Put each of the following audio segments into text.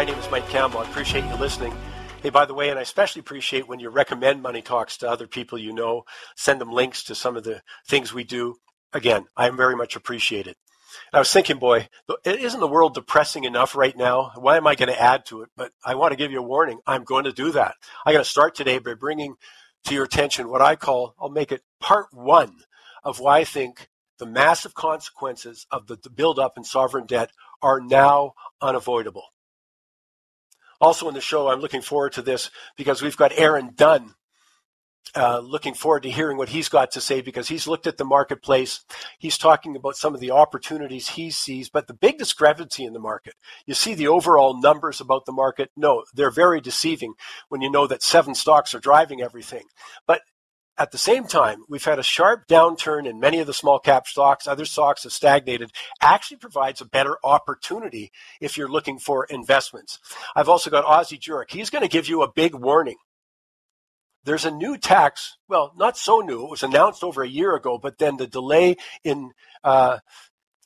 My name is Mike Campbell. I appreciate you listening. Hey, by the way, and I especially appreciate when you recommend Money Talks to other people you know, send them links to some of the things we do. Again, I very much appreciate it. And I was thinking, boy, isn't the world depressing enough right now? Why am I going to add to it? But I want to give you a warning. I'm going to do that. I'm going to start today by bringing to your attention what I call, I'll make it part one of why I think the massive consequences of the buildup in sovereign debt are now unavoidable. Also in the show, I'm looking forward to this because we've got Aaron Dunn. Uh, looking forward to hearing what he's got to say because he's looked at the marketplace. He's talking about some of the opportunities he sees, but the big discrepancy in the market. You see the overall numbers about the market. No, they're very deceiving when you know that seven stocks are driving everything. But at the same time, we've had a sharp downturn in many of the small cap stocks. Other stocks have stagnated. Actually provides a better opportunity if you're looking for investments. I've also got Ozzie Jurock. He's going to give you a big warning. There's a new tax. Well, not so new. It was announced over a year ago, but then the delay in uh,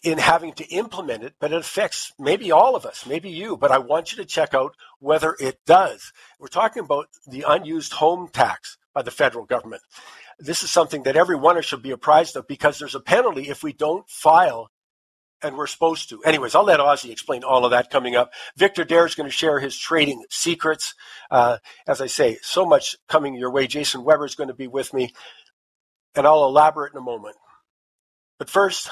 in having to implement it, but it affects maybe all of us, maybe you, but I want you to check out whether it does. We're talking about the unused home tax by the federal government. This is something that every one should be apprised of because there's a penalty if we don't file and we're supposed to. Anyways, I'll let Ozzie explain all of that coming up. Victor Adair is going to share his trading secrets. Uh, as I say, so much coming your way. Jason Weber is going to be with me, and I'll elaborate in a moment. But first,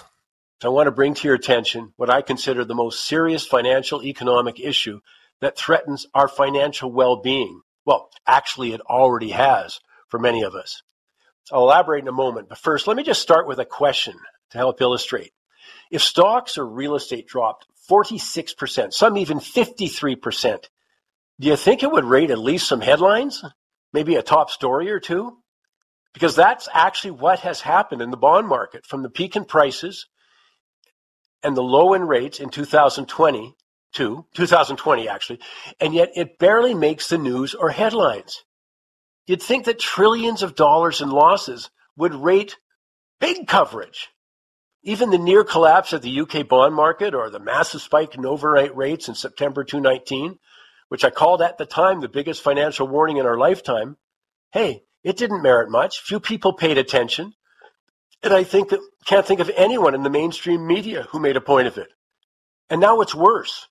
I want to bring to your attention what I consider the most serious financial economic issue that threatens our financial well being. Well, actually, it already has for many of us. I'll elaborate in a moment, but first, let me just start with a question to help illustrate. If stocks or real estate dropped 46%, some even 53%, do you think it would rate at least some headlines? Maybe a top story or two? Because that's actually what has happened in the bond market from the peak in prices and the low in rates in 2020 to 2020 actually, and yet it barely makes the news or headlines. You'd think that trillions of dollars in losses would rate big coverage. Even the near collapse of the UK bond market or the massive spike in overnight rates in September 2019, which I called at the time the biggest financial warning in our lifetime, hey, it didn't merit much. Few people paid attention. And I think that can't think of anyone in the mainstream media who made a point of it. And now it's worse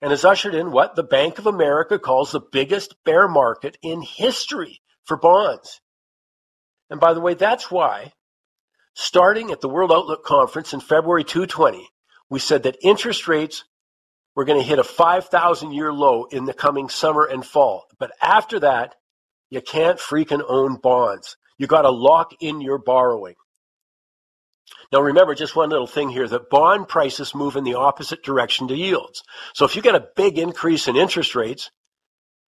and has ushered in what the Bank of America calls the biggest bear market in history for bonds. And by the way, that's why, starting at the World Outlook Conference in February 2020, we said that interest rates were going to hit a 5,000 year low in the coming summer and fall. But after that, you can't freaking own bonds. You got to lock in your borrowing. Now remember, just one little thing here, that bond prices move in the opposite direction to yields. So if you get a big increase in interest rates,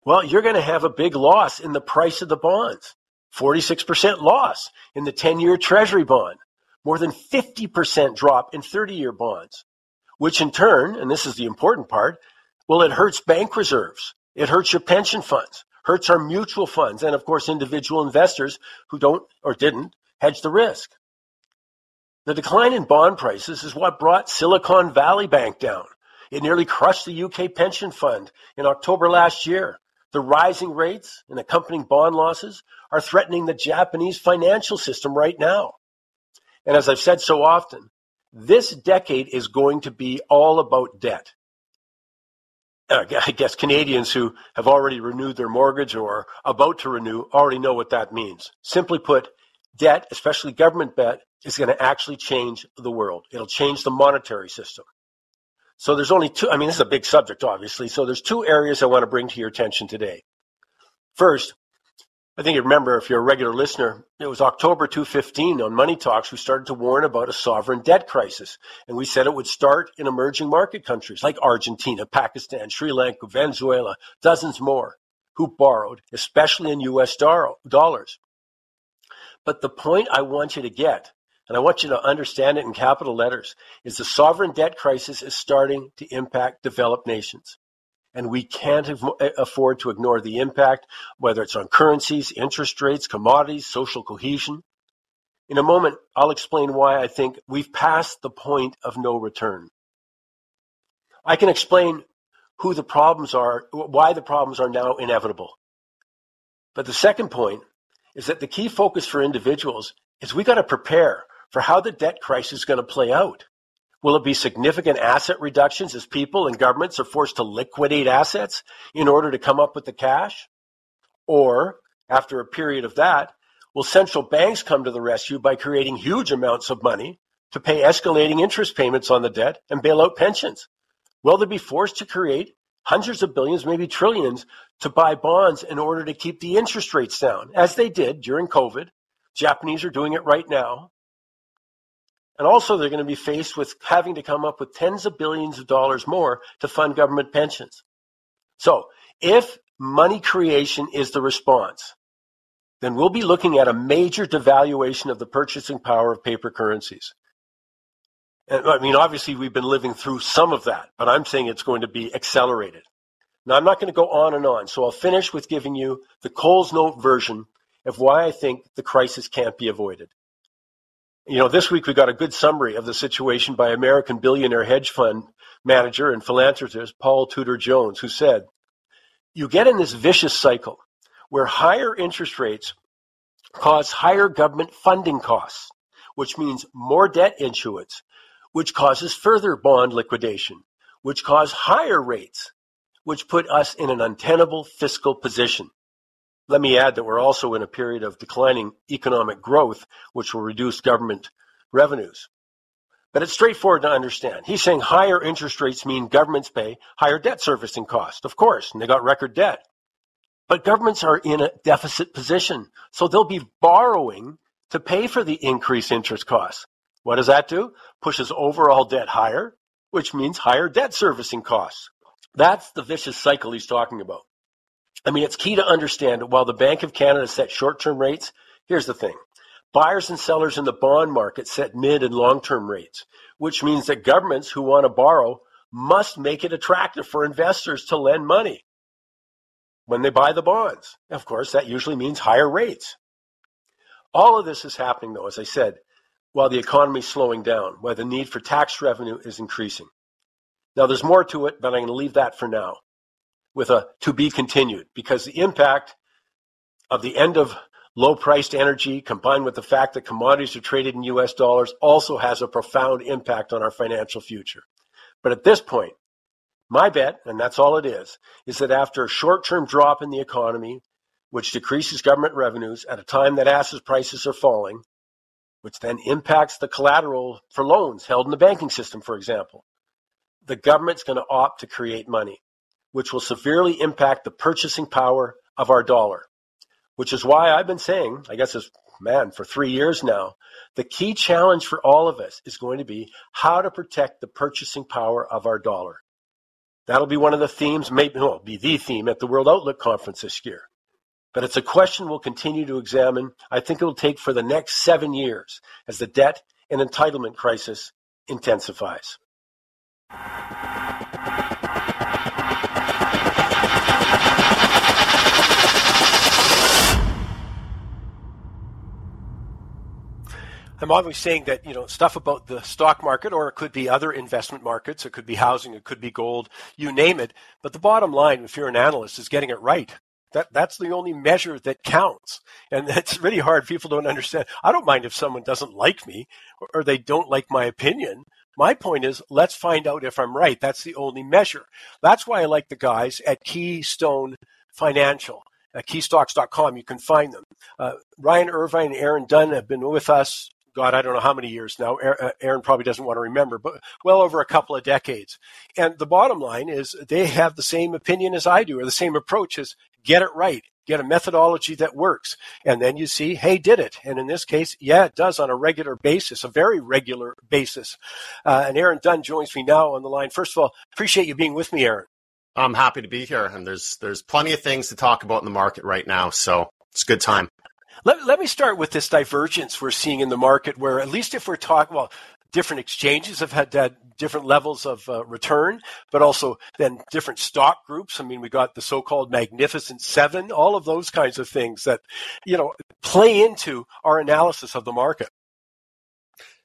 well, you're going to have a big loss in the price of the bonds. 46% loss in the 10 year treasury bond, more than 50% drop in 30 year bonds, which in turn, and this is the important part, well, it hurts bank reserves. It hurts your pension funds, hurts our mutual funds, and of course, individual investors who don't or didn't hedge the risk. The decline in bond prices is what brought Silicon Valley Bank down. It nearly crushed the UK pension fund in October last year. The rising rates and accompanying bond losses are threatening the Japanese financial system right now. And as I've said so often, this decade is going to be all about debt. Uh, I guess Canadians who have already renewed their mortgage or are about to renew already know what that means. Simply put, debt, especially government debt, is going to actually change the world. It'll change the monetary system. So there's only two, I mean, this is a big subject, obviously. So there's two areas I want to bring to your attention today. First, I think you remember if you're a regular listener, it was October 2015 on Money Talks, we started to warn about a sovereign debt crisis. And we said it would start in emerging market countries like Argentina, Pakistan, Sri Lanka, Venezuela, dozens more who borrowed, especially in US dollars. But the point I want you to get and I want you to understand it in capital letters, is the sovereign debt crisis is starting to impact developed nations. And we can't uh, afford to ignore the impact, whether it's on currencies, interest rates, commodities, social cohesion. In a moment, I'll explain why I think we've passed the point of no return. I can explain who the problems are, why the problems are now inevitable. But the second point is that the key focus for individuals is we got to prepare for how the debt crisis is going to play out. Will it be significant asset reductions as people and governments are forced to liquidate assets in order to come up with the cash? Or, after a period of that, will central banks come to the rescue by creating huge amounts of money to pay escalating interest payments on the debt and bail out pensions? Will they be forced to create hundreds of billions, maybe trillions, to buy bonds in order to keep the interest rates down, as they did during COVID? Japanese are doing it right now. And also, they're going to be faced with having to come up with tens of billions of dollars more to fund government pensions. So, if money creation is the response, then we'll be looking at a major devaluation of the purchasing power of paper currencies. And, I mean, obviously, we've been living through some of that, but I'm saying it's going to be accelerated. Now, I'm not going to go on and on, so I'll finish with giving you the Coles Note version of why I think the crisis can't be avoided. You know, this week we got a good summary of the situation by American billionaire hedge fund manager and philanthropist Paul Tudor Jones, who said, You get in this vicious cycle where higher interest rates cause higher government funding costs, which means more debt issuance, which causes further bond liquidation, which cause higher rates, which put us in an untenable fiscal position. Let me add that we're also in a period of declining economic growth, which will reduce government revenues. But it's straightforward to understand. He's saying higher interest rates mean governments pay higher debt servicing costs, of course, and they got record debt. But governments are in a deficit position, so they'll be borrowing to pay for the increased interest costs. What does that do? Pushes overall debt higher, which means higher debt servicing costs. That's the vicious cycle he's talking about. I mean, it's key to understand that while the Bank of Canada set short term rates, here's the thing buyers and sellers in the bond market set mid and long term rates, which means that governments who want to borrow must make it attractive for investors to lend money when they buy the bonds. Of course, that usually means higher rates. All of this is happening, though, as I said, while the economy is slowing down, while the need for tax revenue is increasing. Now, there's more to it, but I'm going to leave that for now with a to be continued because the impact of the end of low priced energy combined with the fact that commodities are traded in US dollars also has a profound impact on our financial future. But at this point, my bet, and that's all it is, is that after a short term drop in the economy, which decreases government revenues at a time that asset prices are falling, which then impacts the collateral for loans held in the banking system, for example, the government's going to opt to create money which will severely impact the purchasing power of our dollar. Which is why I've been saying, I guess it's man, for three years now, the key challenge for all of us is going to be how to protect the purchasing power of our dollar. That'll be one of the themes, maybe it'll be the theme at the World Outlook Conference this year. But it's a question we'll continue to examine. I think it'll take for the next seven years as the debt and entitlement crisis intensifies. I'm always saying that, you know, stuff about the stock market, or it could be other investment markets, it could be housing, it could be gold, you name it. But the bottom line, if you're an analyst, is getting it right. That, that's the only measure that counts. And that's really hard. People don't understand. I don't mind if someone doesn't like me or, they don't like my opinion. My point is, let's find out if I'm right. That's the only measure. That's why I like the guys at Keystone Financial. At keystocks.com, you can find them. Uh, Ryan Irvine and Aaron Dunn have been with us God, I don't know how many years now. Uh, Aaron probably doesn't want to remember, but well over a couple of decades. And the bottom line is they have the same opinion as I do, or the same approach as get it right, get a methodology that works. And then you see, hey, did it? And in this case, yeah, it does on a regular basis, a very regular basis. Uh, and Aaron Dunn joins me now on the line. First of all, appreciate you being with me, Aaron. I'm happy to be here, and there's there's plenty of things to talk about in the market right now, so it's a good time. Let, let me start with this divergence we're seeing in the market, where at least if we're talking, well, different exchanges have had, different levels of uh, return, but also then different stock groups. I mean, we got the so-called Magnificent Seven, all of those kinds of things that, you know, play into our analysis of the market.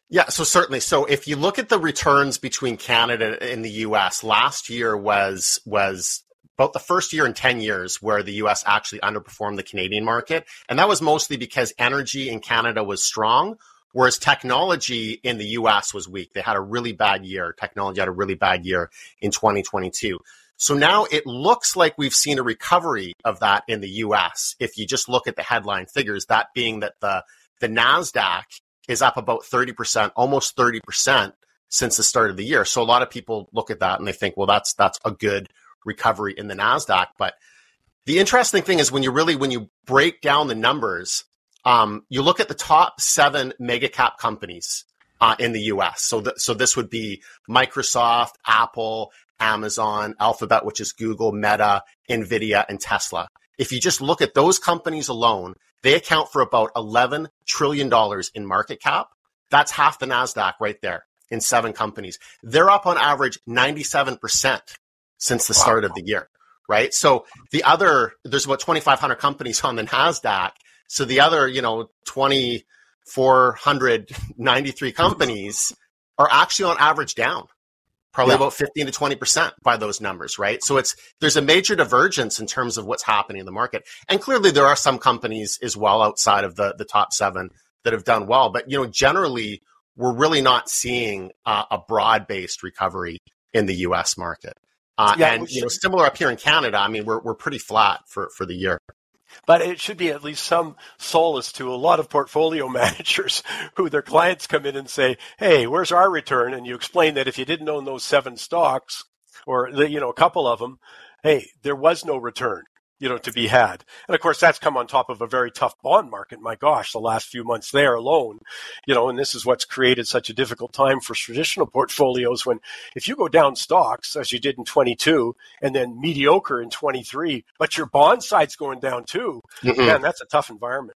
Yeah, so certainly. So if you look at the returns between Canada and the US, last year was was about the first year in 10 years where the US actually underperformed the Canadian market. And that was mostly because energy in Canada was strong, whereas technology in the US was weak. They had a really bad year. Technology had a really bad year in 2022. So now it looks like we've seen a recovery of that in the US. If you just look at the headline figures, that being that the, the NASDAQ is up about 30%, almost 30% since the start of the year. So a lot of people look at that and they think, well, that's, that's a good recovery in the NASDAQ. But the interesting thing is when you really, when you break down the numbers, um, you look at the top seven mega cap companies uh, in the US. So, th- so this would be Microsoft, Apple, Amazon, Alphabet, which is Google, Meta, Nvidia, and Tesla. If you just look at those companies alone, they account for about $11 trillion in market cap. That's half the NASDAQ right there in seven companies. They're up on average 97% since the wow. start of the year, right? So the other, there's about 2,500 companies on the NASDAQ. So the other, you know, 2,493 companies are actually on average down probably yeah. about 15 to 20% by those numbers, right? So it's, there's a major divergence in terms of what's happening in the market. And clearly there are some companies as well outside of the, the top seven that have done well. But, you know, generally we're really not seeing uh, a broad based recovery in the US market. Uh, yeah, and, you know, similar up here in Canada, I mean, we're, we're pretty flat for, for the year. But it should be at least some solace to a lot of portfolio managers who their clients come in and say, "Hey, where's our return?" And you explain that if you didn't own those seven stocks, or you know a couple of them, hey, there was no return you know, to be had. And of course, that's come on top of a very tough bond market. My gosh, the last few months there alone, you know, and this is what's created such a difficult time for traditional portfolios when if you go down stocks as you did in 22 and then mediocre in 23, but your bond side's going down too, mm man, that's a tough environment.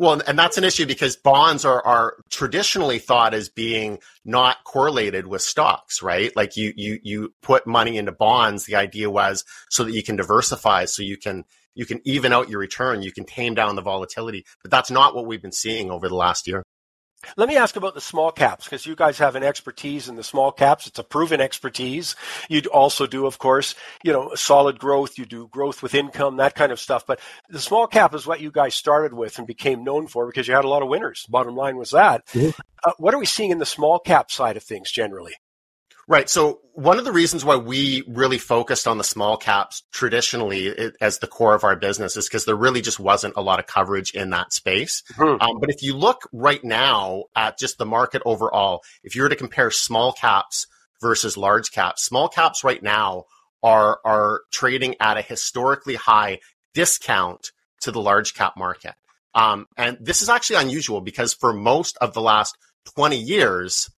Well, and that's an issue because bonds are, are traditionally thought as being not correlated with stocks, right? Like you, you, you put money into bonds. The idea was so that you can diversify, so you can, you can even out your return, you can tame down the volatility. But that's not what we've been seeing over the last year. Let me ask about the small caps because you guys have an expertise in the small caps. It's a proven expertise. You also do, of course, you know, solid growth. You do growth with income, that kind of stuff. But the small cap is what you guys started with and became known for because you had a lot of winners. Bottom line was that. Mm-hmm. Uh, what are we seeing in the small cap side of things generally? Right. So one of the reasons why we really focused on the small caps traditionally it, as the core of our business is because there really just wasn't a lot of coverage in that space. Mm-hmm. Um, but if you look right now at just the market overall, if you were to compare small caps versus large caps, small caps right now are are trading at a historically high discount to the large cap market. Um, and this is actually unusual because for most of the last 20 years,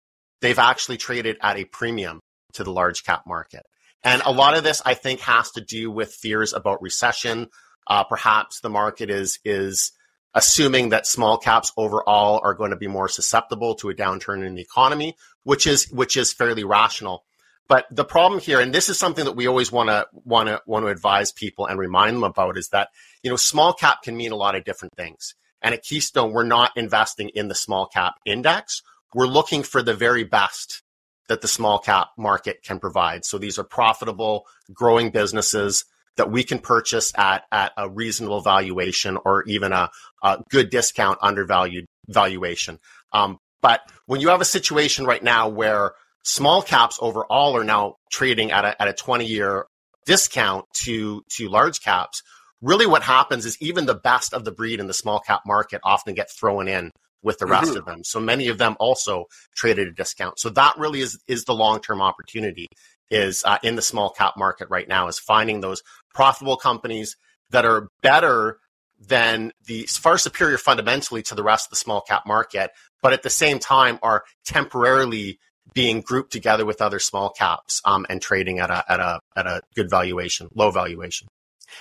they've actually traded at a premium to the large cap market. And a lot of this, I think, has to do with fears about recession. Uh, perhaps the market is is assuming that small caps overall are going to be more susceptible to a downturn in the economy, which is which is fairly rational. But the problem here, and this is something that we always want to want to want to advise people and remind them about, is that you know small cap can mean a lot of different things. And at Keystone, we're not investing in the small cap index we're looking for the very best that the small cap market can provide. So these are profitable, growing businesses that we can purchase at, at a reasonable valuation or even a, a good discount undervalued valuation. Um, but when you have a situation right now where small caps overall are now trading at a, at a 20 year discount to, to large caps, really what happens is even the best of the breed in the small cap market often get thrown in with the rest mm-hmm. of them. So many of them also trade at a discount. So that really is is the long term opportunity is uh, in the small cap market right now is finding those profitable companies that are better than the far superior fundamentally to the rest of the small cap market, but at the same time are temporarily being grouped together with other small caps um, and trading at a at a at a good valuation, low valuation.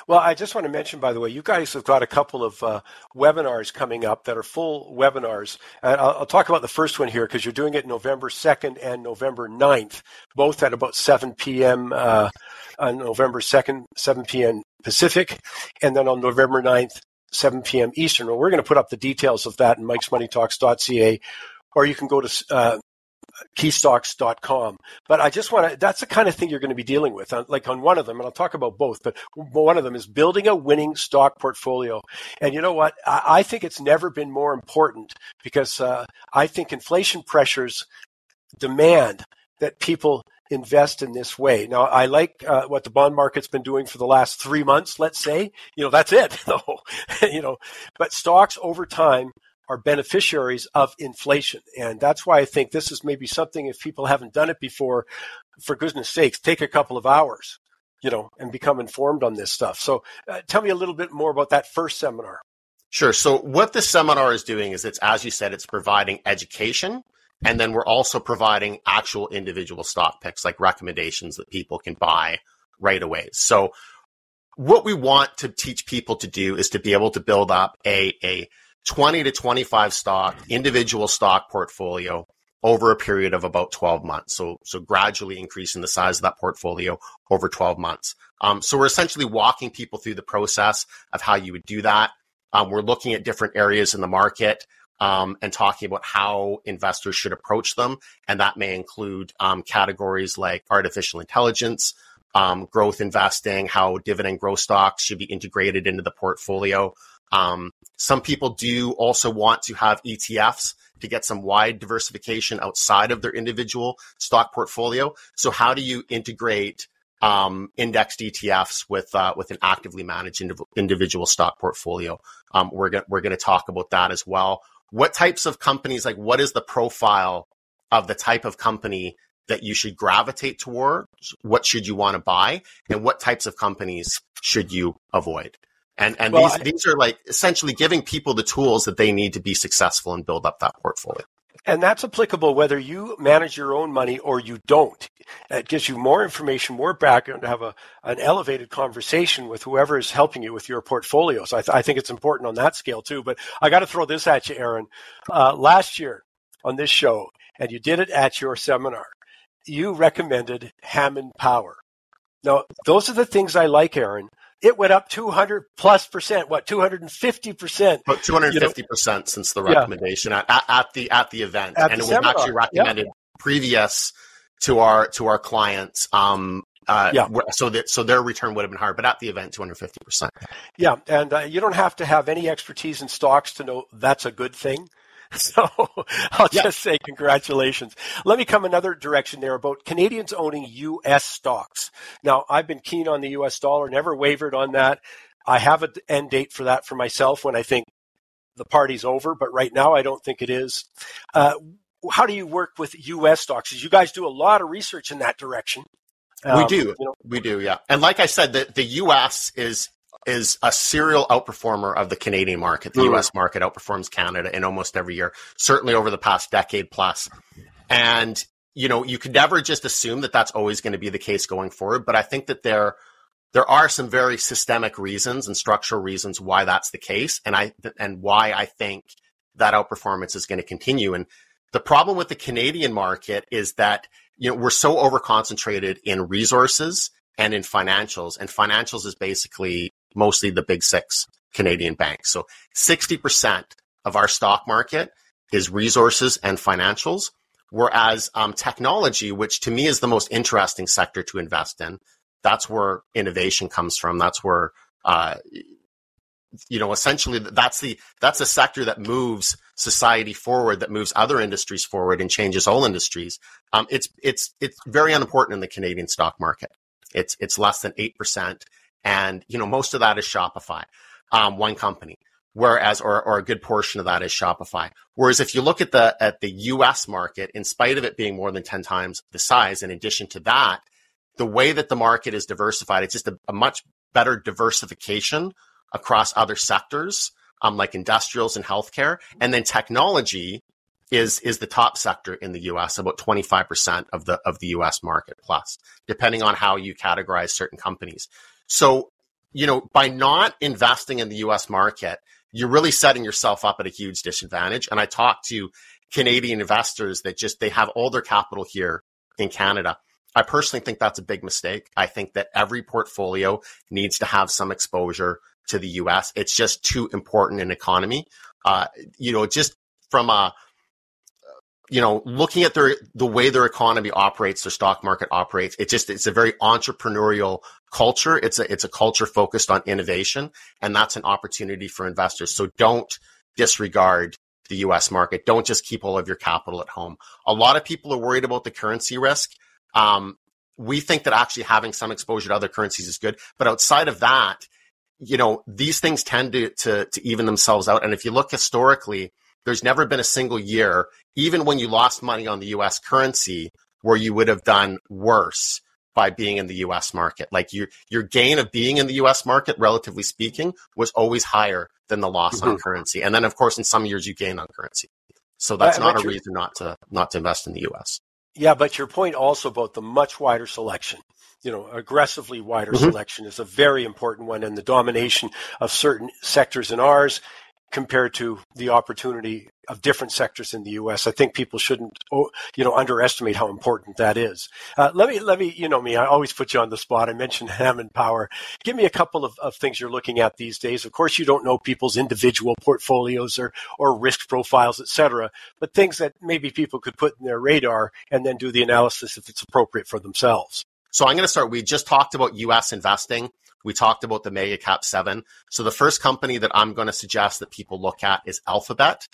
Well, I just want to mention, by the way, you guys have got a couple of uh, webinars coming up that are full webinars. And I'll, I'll, talk about the first one here because you're doing it November 2nd and November 9th, both at about 7 p.m. Uh, on November 2nd, 7 p.m. Pacific, and then on November 9th, 7 p.m. Eastern. Well, we're going to put up the details of that in mikesmoneytalks.ca or you can go to uh, keystocks.com. But I just want to, that's the kind of thing you're going to be dealing with. Like on one of them, and I'll talk about both, but one of them is building a winning stock portfolio. And you know what? I, I think it's never been more important because uh, I think inflation pressures demand that people invest in this way. Now, I like uh, what the bond market's been doing for the last three months, let's say. You know, that's it, though. you know, but stocks over time are beneficiaries of inflation. And that's why I think this is maybe something, if people haven't done it before, for goodness sakes, take a couple of hours, you know, and become informed on this stuff. So uh, tell me a little bit more about that first seminar. Sure. So what this seminar is doing is it's, as you said, it's providing education. And then we're also providing actual individual stock picks, like recommendations that people can buy right away. So what we want to teach people to do is to be able to build up a, a 20 to 25 stock individual stock portfolio over a period of about 12 months. So, so gradually increasing the size of that portfolio over 12 months. Um, so we're essentially walking people through the process of how you would do that. Um, we're looking at different areas in the market um, and talking about how investors should approach them. And that may include um, categories like artificial intelligence, um, growth investing, how dividend growth stocks should be integrated into the portfolio, um, some people do also want to have ETFs to get some wide diversification outside of their individual stock portfolio. So how do you integrate um, indexed ETFs with uh, with an actively managed indiv- individual stock portfolio? Um, we're gonna we're gonna talk about that as well. What types of companies? Like, what is the profile of the type of company that you should gravitate towards? What should you want to buy, and what types of companies should you avoid? And and well, these I, these are like essentially giving people the tools that they need to be successful and build up that portfolio. And that's applicable whether you manage your own money or you don't. It gives you more information, more background to have a, an elevated conversation with whoever is helping you with your portfolio. So I, th- I think it's important on that scale too. But I got to throw this at you, Aaron. Uh, last year on this show, and you did it at your seminar, you recommended Hammond Power. Now, those are the things I like, Aaron it went up 200 plus percent. What 250 percent? About 250 percent since the recommendation yeah. at, at, the at the event, at and the it was seminar. actually recommended yeah. previous to our to our clients. Um, uh, yeah. So that so their return would have been higher, but at the event, 250 percent. Yeah, and uh, you don't have to have any expertise in stocks to know that's a good thing. So I'll just say congratulations. Let me come another direction there about Canadians owning U.S. stocks. Now, I've been keen on the U.S. dollar, never wavered on that. I have an end date for that for myself when I think the party's over, but right now I don't think it is. Uh, how do you work with U.S. stocks? you guys do a lot of research in that direction. Um, we do. You know, we do, yeah. And like I said, the, the U.S. is is a serial outperformer of the Canadian market. The mm. US market outperforms Canada in almost every year, certainly over the past decade plus. And, you know, you could never just assume that that's always going to be the case going forward. But I think that there, there are some very systemic reasons and structural reasons why that's the case. And I, and why I think that outperformance is going to continue. And the problem with the Canadian market is that, you know, we're so over concentrated in resources and in financials. And financials is basically mostly the big six Canadian banks. So 60% of our stock market is resources and financials. Whereas um, technology, which to me is the most interesting sector to invest in, that's where innovation comes from. That's where, uh, you know, essentially that's the that's a sector that moves society forward, that moves other industries forward, and changes all industries. Um, it's it's it's very unimportant in the Canadian stock market. It's it's less than eight percent, and, you know, most of that is Shopify, um, one company. Whereas, or, or a good portion of that is Shopify. Whereas if you look at the, at the US market, in spite of it being more than 10 times the size, in addition to that, the way that the market is diversified, it's just a, a much better diversification across other sectors, um, like industrials and healthcare. And then technology is is the top sector in the US, about 25% of the of the US market plus, depending on how you categorize certain companies. So, you know, by not investing in the US market, you're really setting yourself up at a huge disadvantage. And I talk to Canadian investors that just they have all their capital here in Canada. I personally think that's a big mistake. I think that every portfolio needs to have some exposure to the US. It's just too important an economy. Uh, you know, just from a you know, looking at their the way their economy operates, their stock market operates, it just it's a very entrepreneurial culture. It's a it's a culture focused on innovation, and that's an opportunity for investors. So don't disregard the US market. Don't just keep all of your capital at home. A lot of people are worried about the currency risk. Um, we think that actually having some exposure to other currencies is good. But outside of that, you know, these things tend to, to, to even themselves out. And if you look historically, there's never been a single year, even when you lost money on the US currency, where you would have done worse by being in the US market. Like your your gain of being in the US market, relatively speaking, was always higher than the loss mm-hmm. on currency. And then of course in some years you gain on currency. So that's not a reason not to not to invest in the US. Yeah, but your point also about the much wider selection you know, aggressively wider mm-hmm. selection is a very important one, and the domination of certain sectors in ours compared to the opportunity of different sectors in the U.S. I think people shouldn't, you know, underestimate how important that is. Uh, let me, let me, you know me, I always put you on the spot. I mentioned Hammond Power. Give me a couple of, of things you're looking at these days. Of course, you don't know people's individual portfolios or, or risk profiles, et cetera, but things that maybe people could put in their radar and then do the analysis if it's appropriate for themselves. So I'm going to start. We just talked about U.S. investing. We talked about the mega cap seven. So the first company that I'm going to suggest that people look at is Alphabet,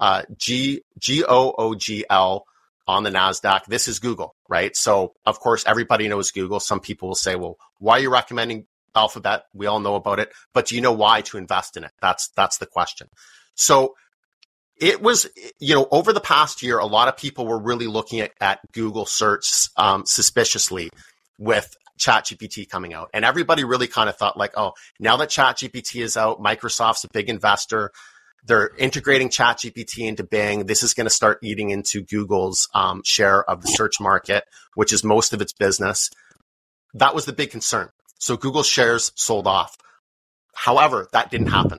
uh, G G O O G L on the Nasdaq. This is Google, right? So of course everybody knows Google. Some people will say, well, why are you recommending Alphabet? We all know about it, but do you know why to invest in it? That's that's the question. So it was, you know, over the past year, a lot of people were really looking at, at Google search um, suspiciously with ChatGPT coming out. And everybody really kind of thought like, oh, now that ChatGPT is out, Microsoft's a big investor. They're integrating ChatGPT into Bing. This is going to start eating into Google's um, share of the search market, which is most of its business. That was the big concern. So Google shares sold off. However, that didn't happen.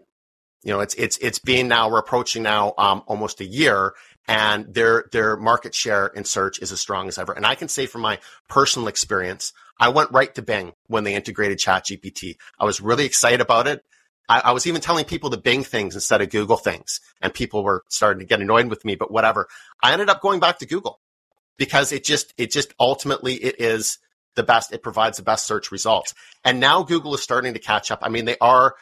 You know, it's it's it's been now we're approaching now um, almost a year, and their their market share in search is as strong as ever. And I can say from my personal experience, I went right to Bing when they integrated ChatGPT. I was really excited about it. I, I, was even telling people to Bing things instead of Google things, and people were starting to get annoyed with me. But whatever, I ended up going back to Google because it just it just ultimately it is the best. It provides the best search results, and now Google is starting to catch up. I mean, they are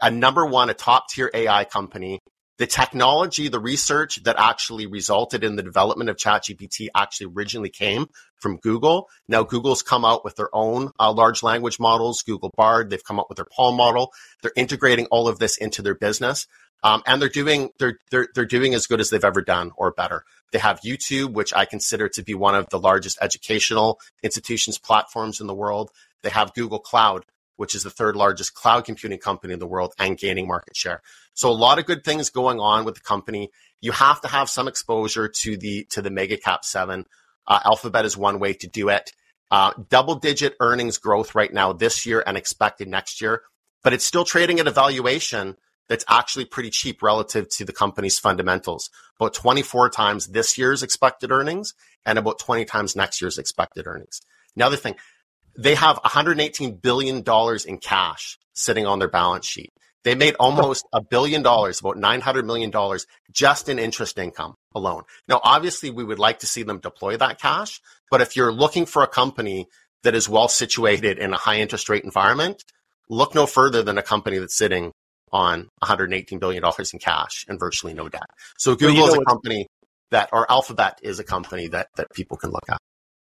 a number one, a top tier AI company the technology, the research that actually resulted in the development of ChatGPT actually originally came from Google. Now Google's come out with their own uh, large language models, Google Bard. They've come up with their PaLM model. They're integrating all of this into their business. Um, and they're doing they're, they're they're doing as good as they've ever done or better. They have YouTube, which I consider to be one of the largest educational institutions platforms in the world. They have Google Cloud, which is the third largest cloud computing company in the world and gaining market share. So a lot of good things going on with the company. You have to have some exposure to the to the mega cap seven. Uh, Alphabet is one way to do it. Uh, double digit earnings growth right now this year and expected next year, but it's still trading at a valuation that's actually pretty cheap relative to the company's fundamentals. About 24 times this year's expected earnings and about 20 times next year's expected earnings. Another thing, they have 118 billion dollars in cash sitting on their balance sheet. They made almost a billion dollars, about 900 million dollars just in interest income alone. Now, obviously, we would like to see them deploy that cash, but if you're looking for a company that is well situated in a high interest rate environment, look no further than a company that's sitting on 118 billion dollars in cash and virtually no debt. So Google well, you know is a company that, or Alphabet is a company that that people can look at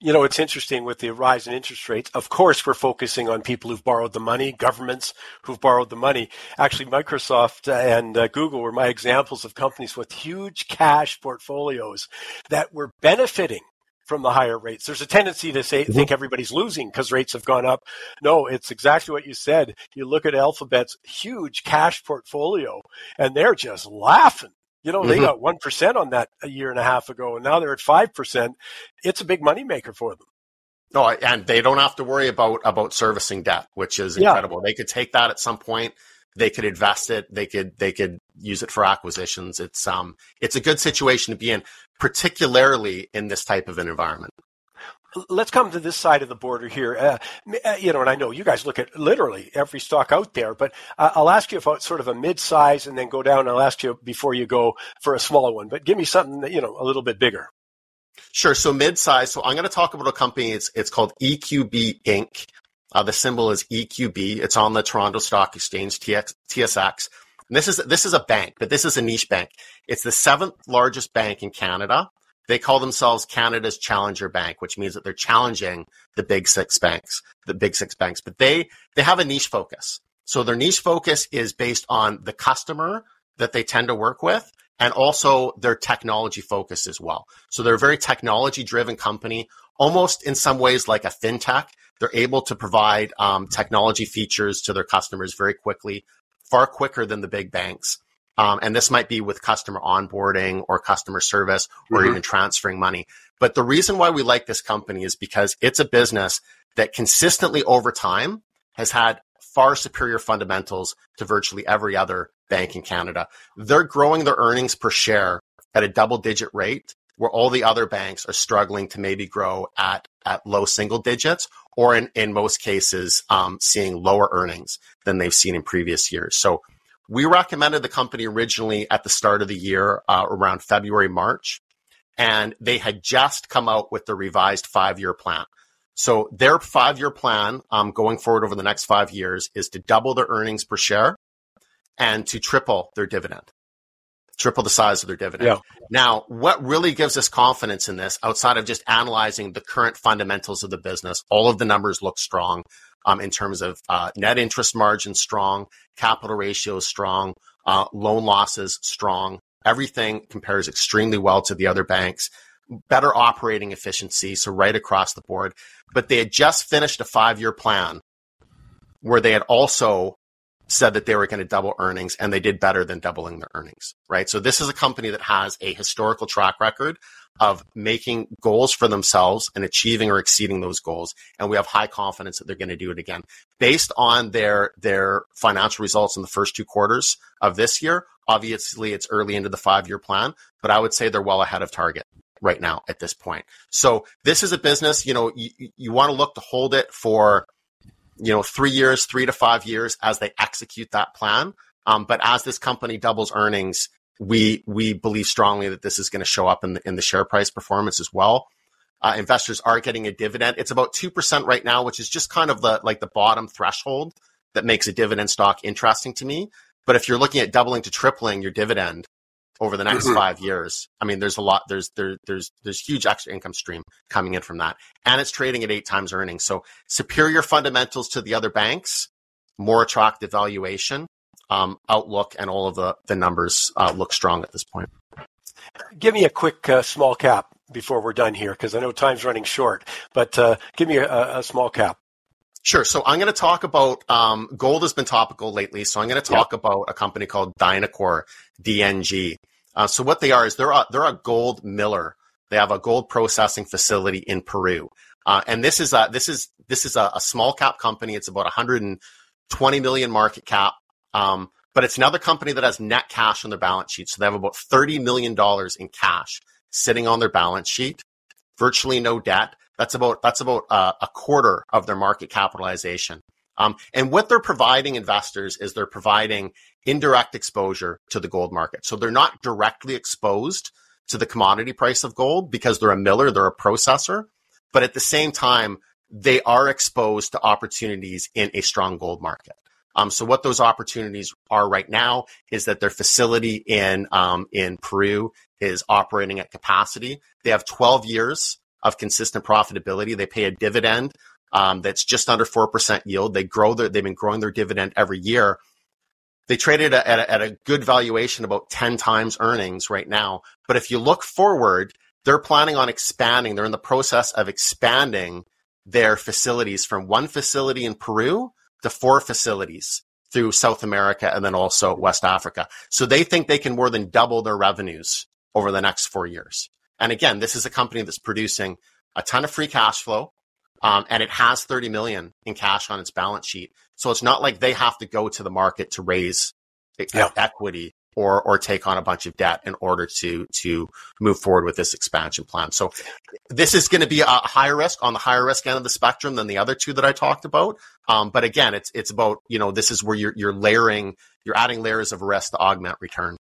you know, it's interesting with the rise in interest rates. Of course, we're focusing on people who've borrowed the money, governments who've borrowed the money. Actually, Microsoft and uh, Google were my examples of companies with huge cash portfolios that were benefiting from the higher rates. There's a tendency to say, mm-hmm. think everybody's losing because rates have gone up. No, it's exactly what you said. You look at Alphabet's huge cash portfolio and they're just laughing you know, mm-hmm. they got 1% on that a year and a half ago, and now they're at 5%. It's a big moneymaker for them. No, and they don't have to worry about about servicing debt, which is incredible. Yeah. They could take that at some point. They could invest it. They could they could use it for acquisitions. It's um it's a good situation to be in, particularly in this type of an environment. Let's come to this side of the border here. Uh, uh, you know, and I know you guys look at literally every stock out there, but uh, I'll ask you about sort of a mid-size and then go down. I'll ask you before you go for a smaller one, but give me something that, you know, a little bit bigger. Sure. So mid-size. So I'm going to talk about a company. It's, it's called EQB Inc. Uh, the symbol is EQB. It's on the Toronto Stock Exchange, TX, TSX. And this is, this is a bank, but this is a niche bank. It's the seventh largest bank in Canada. They call themselves Canada's challenger bank, which means that they're challenging the big six banks, the big six banks, but they, they have a niche focus. So their niche focus is based on the customer that they tend to work with and also their technology focus as well. So they're a very technology driven company, almost in some ways like a fintech. They're able to provide um, technology features to their customers very quickly, far quicker than the big banks. Um, and this might be with customer onboarding or customer service or mm-hmm. even transferring money. But the reason why we like this company is because it's a business that consistently over time has had far superior fundamentals to virtually every other bank in Canada. They're growing their earnings per share at a double digit rate where all the other banks are struggling to maybe grow at, at low single digits or in, in most cases, um, seeing lower earnings than they've seen in previous years. So we recommended the company originally at the start of the year, uh, around February, March, and they had just come out with the revised five year plan. So their five year plan, um, going forward over the next five years is to double their earnings per share and to triple their dividend, triple the size of their dividend. Yeah. Now, what really gives us confidence in this outside of just analyzing the current fundamentals of the business, all of the numbers look strong um, in terms of uh, net interest margin strong, capital ratios strong, uh, loan losses strong. Everything compares extremely well to the other banks. Better operating efficiency, so right across the board. But they had just finished a five year plan where they had also said that they were going to double earnings and they did better than doubling their earnings, right? So this is a company that has a historical track record of making goals for themselves and achieving or exceeding those goals. And we have high confidence that they're going to do it again. Based on their, their financial results in the first two quarters of this year, obviously it's early into the five year plan, but I would say they're well ahead of target right now at this point. So this is a business, you know, you, you want to look to hold it for, you know, three years, three to five years as they execute that plan. Um, but as this company doubles earnings, we we believe strongly that this is going to show up in the in the share price performance as well. Uh, investors are getting a dividend. It's about two percent right now, which is just kind of the like the bottom threshold that makes a dividend stock interesting to me. But if you're looking at doubling to tripling your dividend over the next mm-hmm. five years, I mean, there's a lot. There's there there's there's huge extra income stream coming in from that, and it's trading at eight times earnings. So superior fundamentals to the other banks, more attractive valuation, um, outlook and all of the, the numbers uh, look strong at this point. Give me a quick uh, small cap before we're done here, because I know time's running short, but uh, give me a, a, small cap. Sure. So I'm going to talk about um, gold has been topical lately. So I'm going to talk about a company called Dynacor, DNG. Uh, so what they are is they're a, they're a gold miller. They have a gold processing facility in Peru. Uh, and this is a, this is, this is a, a, small cap company. It's about 120 million market cap. Um, but it's another company that has net cash on their balance sheet. So they have about $30 million in cash sitting on their balance sheet, virtually no debt. That's about, that's about uh, a quarter of their market capitalization. Um, and what they're providing investors is they're providing indirect exposure to the gold market. So they're not directly exposed to the commodity price of gold because they're a miller, they're a processor. But at the same time, they are exposed to opportunities in a strong gold market. Um, so what those opportunities are right now is that their facility in um, in Peru is operating at capacity. They have 12 years of consistent profitability. They pay a dividend um, that's just under four percent yield. They grow their they've been growing their dividend every year. They traded at a, at a good valuation, about 10 times earnings right now. But if you look forward, they're planning on expanding. They're in the process of expanding their facilities from one facility in Peru to four facilities through South America and then also West Africa. So they think they can more than double their revenues over the next four years. And again, this is a company that's producing a ton of free cash flow. Um, and it has 30 million in cash on its balance sheet. So it's not like they have to go to the market to raise yeah. equity or or take on a bunch of debt in order to to move forward with this expansion plan. So this is going to be a higher risk on the higher risk end of the spectrum than the other two that I talked about. Um, but again, it's it's about you know this is where you're you're layering you're adding layers of risk to augment return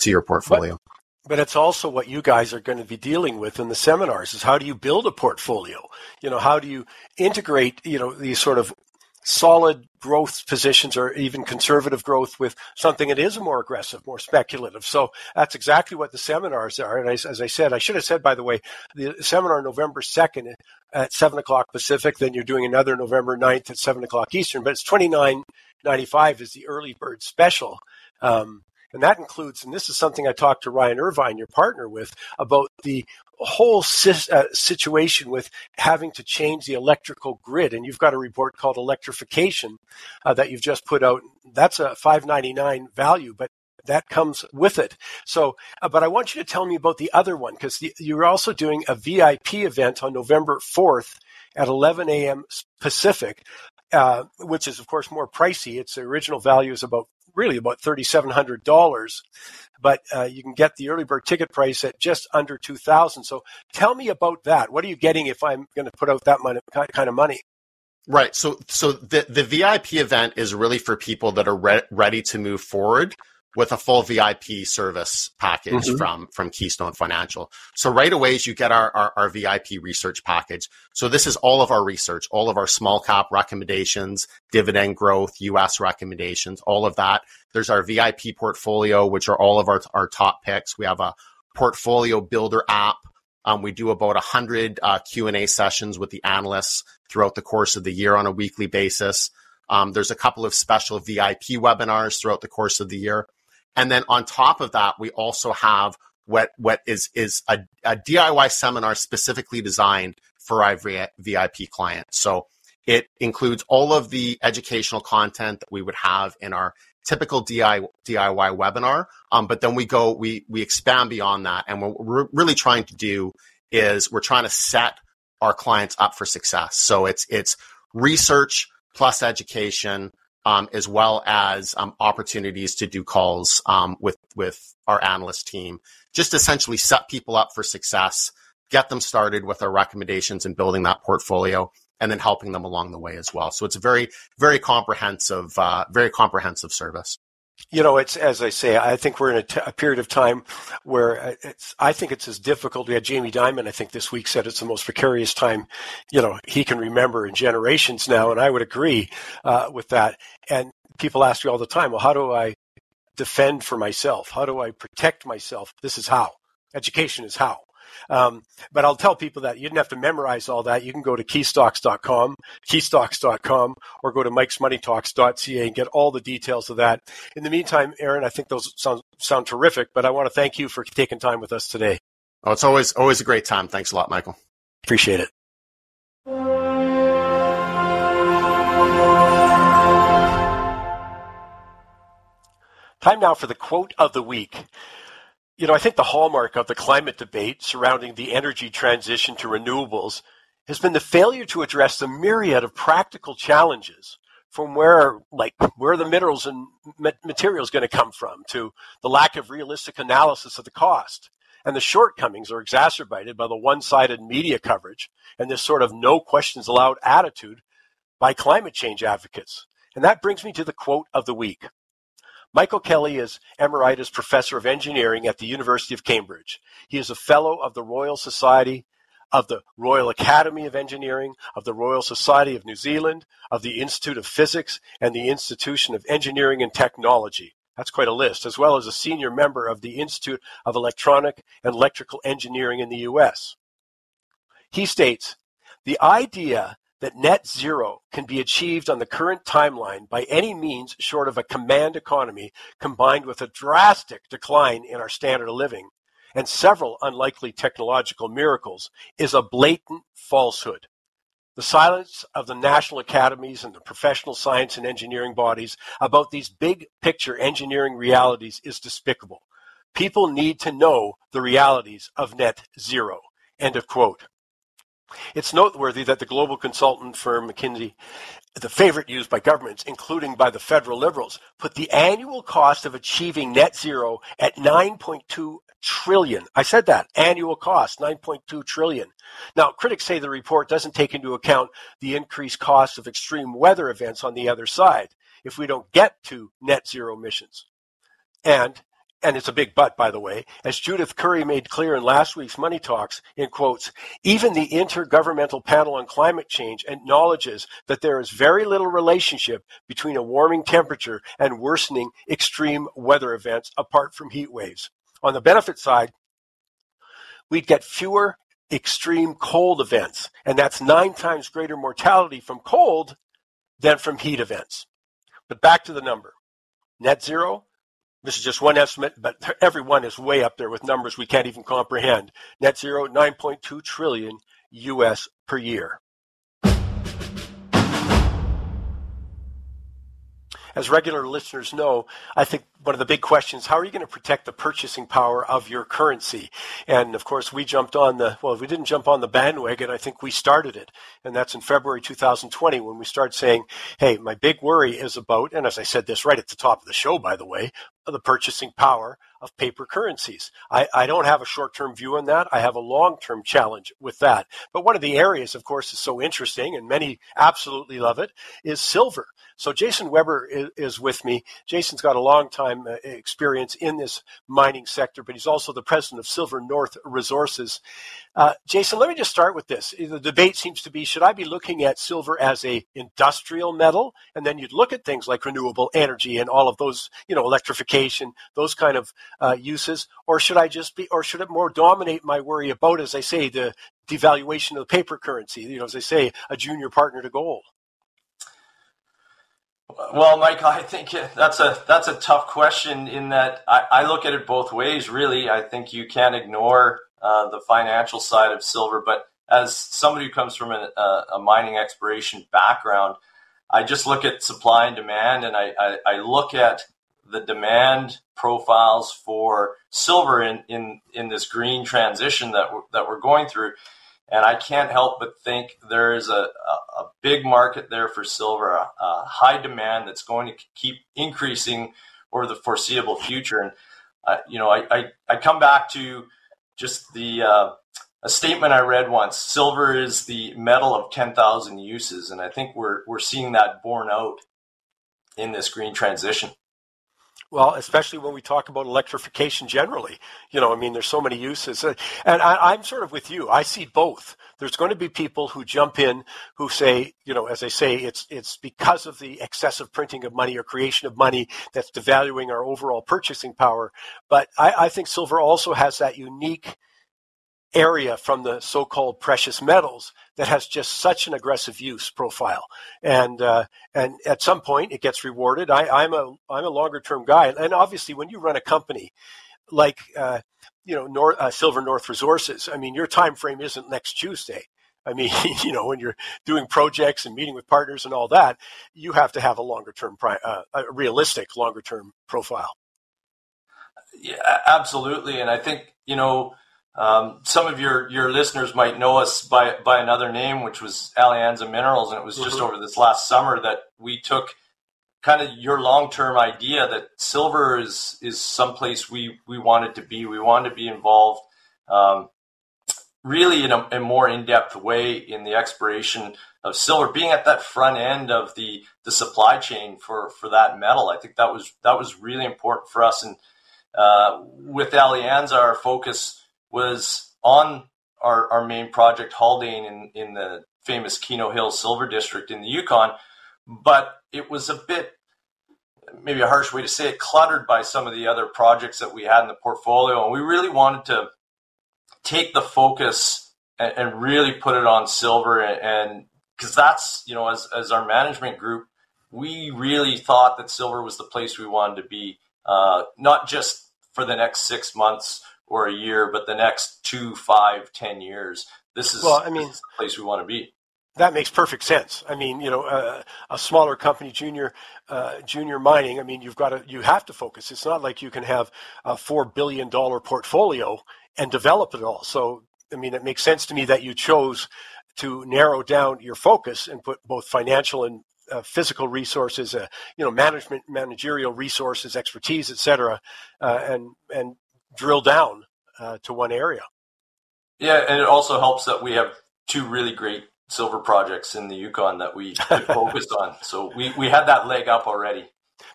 to your portfolio. But, but it's also what you guys are going to be dealing with in the seminars is how do you build a portfolio? You know, how do you integrate, you know, these sort of solid growth positions or even conservative growth with something that is more aggressive, more speculative. So that's exactly what the seminars are. And as, as I said, I should have said, by the way, the seminar November 2nd at 7 o'clock Pacific, then you're doing another November 9th at 7 o'clock Eastern, but it's 29.95 is the early bird special. Um, and that includes, and this is something I talked to Ryan Irvine, your partner, with about the whole uh, situation with having to change the electrical grid. And you've got a report called Electrification uh, that you've just put out. That's a 599 value, but that comes with it. So, uh, but I want you to tell me about the other one because you're also doing a VIP event on November 4th at 11 a.m. Pacific, uh, which is of course more pricey. Its original value is about really about $3,700. But uh, you can get the early bird ticket price at just under 2000 So tell me about that. What are you getting if I'm going to put out that kind of money? Right. So, so the, the VIP event is really for people that are re- ready to move forward with a full VIP service package mm-hmm. from from KeyStone Financial. So right away you get our, our, our VIP research package. So this is all of our research, all of our small cap recommendations, dividend growth, US recommendations, all of that. There's our VIP portfolio, which are all of our, our top picks. We have a portfolio builder app. Um, we do about 100 uh, Q&A sessions with the analysts throughout the course of the year on a weekly basis. Um, there's a couple of special VIP webinars throughout the course of the year. And then on top of that, we also have what what is is a, a DIY seminar specifically designed for our VIP clients. So it includes all of the educational content that we would have in our typical DIY, webinar. Um, but then we go, we we expand beyond that, and what we're really trying to do is we're trying to set our clients up for success. So it's it's research plus education um, as well as um, opportunities to do calls um, with with our analyst team. Just essentially set people up for success, get them started with our recommendations and building that portfolio, and then helping them along the way as well. So it's a very very comprehensive uh, very comprehensive service you know, it's as I say. I think we're in a, t- a period of time where uh, it's. I think it's as difficult. We had Jamie Dimon. I think this week said it's the most precarious time, you know, he can remember in generations now, and I would agree uh, with that. And people ask me all the time, well, how do I defend for myself? How do I protect myself? This is how. Education is how. Um, but I'll tell people that you didn't have to memorize all that. You can go to keystocks.com, keystocks.com, or go to mikesmoneytalks.ca and get all the details of that. In the meantime, Aaron, I think those sound, sound terrific, but I want to thank you for taking time with us today. Oh, it's always, always a great time. Thanks a lot, Michael. Appreciate it. Time now for the quote of the week. You know, I think the hallmark of the climate debate surrounding the energy transition to renewables has been the failure to address the myriad of practical challenges from where, like, where the minerals and materials going to come from to the lack of realistic analysis of the cost. And the shortcomings are exacerbated by the one sided media coverage and this sort of no questions allowed attitude by climate change advocates. And that brings me to the quote of the week. Michael Kelly is Emeritus Professor of Engineering at the University of Cambridge. He is a Fellow of the Royal Society, of the Royal Academy of Engineering, of the Royal Society of New Zealand, of the Institute of Physics, and the Institution of Engineering and Technology. That's quite a list, as well as a senior member of the Institute of Electronic and Electrical Engineering in the US. He states, the idea that net zero can be achieved on the current timeline by any means short of a command economy combined with a drastic decline in our standard of living and several unlikely technological miracles is a blatant falsehood. The silence of the national academies and the professional science and engineering bodies about these big picture engineering realities is despicable. People need to know the realities of net zero. End of quote. It's noteworthy that the global consultant firm McKinsey, the favorite used by governments, including by the federal liberals, put the annual cost of achieving net zero at 9.2 trillion. I said that annual cost, 9.2 trillion. Now, critics say the report doesn't take into account the increased cost of extreme weather events on the other side if we don't get to net zero emissions. And and it's a big but, by the way, as Judith Curry made clear in last week's Money Talks, in quotes, even the Intergovernmental Panel on Climate Change acknowledges that there is very little relationship between a warming temperature and worsening extreme weather events apart from heat waves. On the benefit side, we'd get fewer extreme cold events, and that's nine times greater mortality from cold than from heat events. But back to the number. Net zero, this is just one estimate, but everyone is way up there with numbers we can't even comprehend. Net zero, 9.2 trillion US per year. As regular listeners know, I think one of the big questions, how are you going to protect the purchasing power of your currency? And of course, we jumped on the, well, we didn't jump on the bandwagon. I think we started it. And that's in February 2020 when we started saying, hey, my big worry is about, and as I said this right at the top of the show, by the way, the purchasing power of paper currencies. I, I don't have a short term view on that. I have a long term challenge with that. But one of the areas, of course, is so interesting, and many absolutely love it, is silver. So Jason Weber is, is with me. Jason's got a long time uh, experience in this mining sector, but he's also the president of Silver North Resources. Uh, Jason, let me just start with this. The debate seems to be: should I be looking at silver as a industrial metal, and then you'd look at things like renewable energy and all of those, you know, electrification, those kind of uh, uses, or should I just be, or should it more dominate my worry about, as I say, the devaluation of the paper currency? You know, as I say, a junior partner to gold. Well, Mike, I think that's a that's a tough question. In that, I, I look at it both ways. Really, I think you can't ignore uh, the financial side of silver. But as somebody who comes from a, a, mining exploration background, I just look at supply and demand, and I, I, I look at the demand profiles for silver in, in, in this green transition that we're, that we're going through. And I can't help but think there is a, a, a big market there for silver, a, a, high demand that's going to keep increasing over the foreseeable future. And, uh, you know, I, I, I, come back to just the uh, a statement I read once silver is the metal of 10,000 uses. And I think we're, we're seeing that borne out in this green transition. Well, especially when we talk about electrification generally, you know, I mean, there's so many uses, uh, and I, am sort of with you. I see both. There's going to be people who jump in who say, you know, as I say, it's it's because of the excessive printing of money or creation of money that's devaluing our overall purchasing power. But I, I think silver also has that unique area from the so-called precious metals that has just such an aggressive use profile, and uh, and at some point it gets rewarded. I, am a I'm a longer term guy, and obviously when you run a company like uh, you know North, uh, Silver North Resources, I mean your time frame isn't next Tuesday. I mean, you know, when you're doing projects and meeting with partners and all that, you have to have a longer term, uh, a realistic longer term profile. Yeah, absolutely, and I think you know um, some of your, your listeners might know us by, by another name, which was Alianza Minerals. And it was just mm-hmm. over this last summer that we took kind of your long term idea that silver is, is someplace we, we wanted to be. We wanted to be involved um, really in a, a more in depth way in the exploration of silver, being at that front end of the, the supply chain for, for that metal. I think that was, that was really important for us. And uh, with Alianza, our focus was on our, our main project, Haldane, in, in the famous Keno Hill Silver District in the Yukon. But it was a bit, maybe a harsh way to say it, cluttered by some of the other projects that we had in the portfolio. And we really wanted to take the focus and, and really put it on silver. And because that's, you know, as, as our management group, we really thought that silver was the place we wanted to be, uh, not just for the next six months or a year, but the next two, five, ten years, this is, well, I mean, the place we want to be. That makes perfect sense. I mean, you know, uh, a smaller company, junior, uh, junior mining. I mean, you've got to, you have to focus. It's not like you can have a four billion dollar portfolio and develop it all. So, I mean, it makes sense to me that you chose to narrow down your focus and put both financial and uh, physical resources, uh, you know, management, managerial resources, expertise, et cetera, uh, and and drill down uh, to one area. Yeah, and it also helps that we have two really great silver projects in the Yukon that we focused on. So we, we had that leg up already.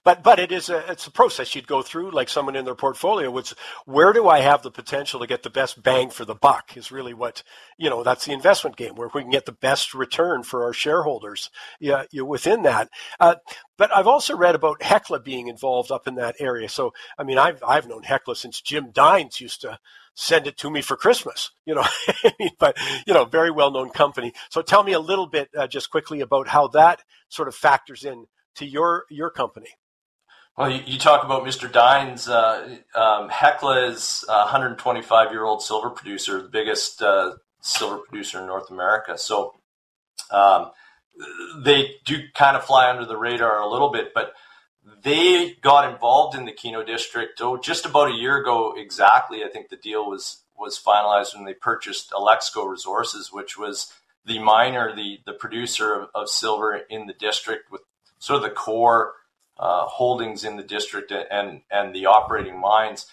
But but it is a it's a process you'd go through like someone in their portfolio. Which where do I have the potential to get the best bang for the buck is really what you know. That's the investment game where we can get the best return for our shareholders. Yeah, you within that. Uh, but I've also read about Hecla being involved up in that area. So I mean, I've I've known Hecla since Jim Dines used to send it to me for Christmas. You know, but you know, very well known company. So tell me a little bit uh, just quickly about how that sort of factors in to your your company. Well, you, you talk about Mr. Dines. Uh, um, Hecla is a 125 year old silver producer, the biggest uh, silver producer in North America. So um, they do kind of fly under the radar a little bit, but they got involved in the Keno district oh, just about a year ago exactly. I think the deal was was finalized when they purchased Alexco Resources, which was the miner, the the producer of, of silver in the district with sort of the core uh, holdings in the district and and the operating mines.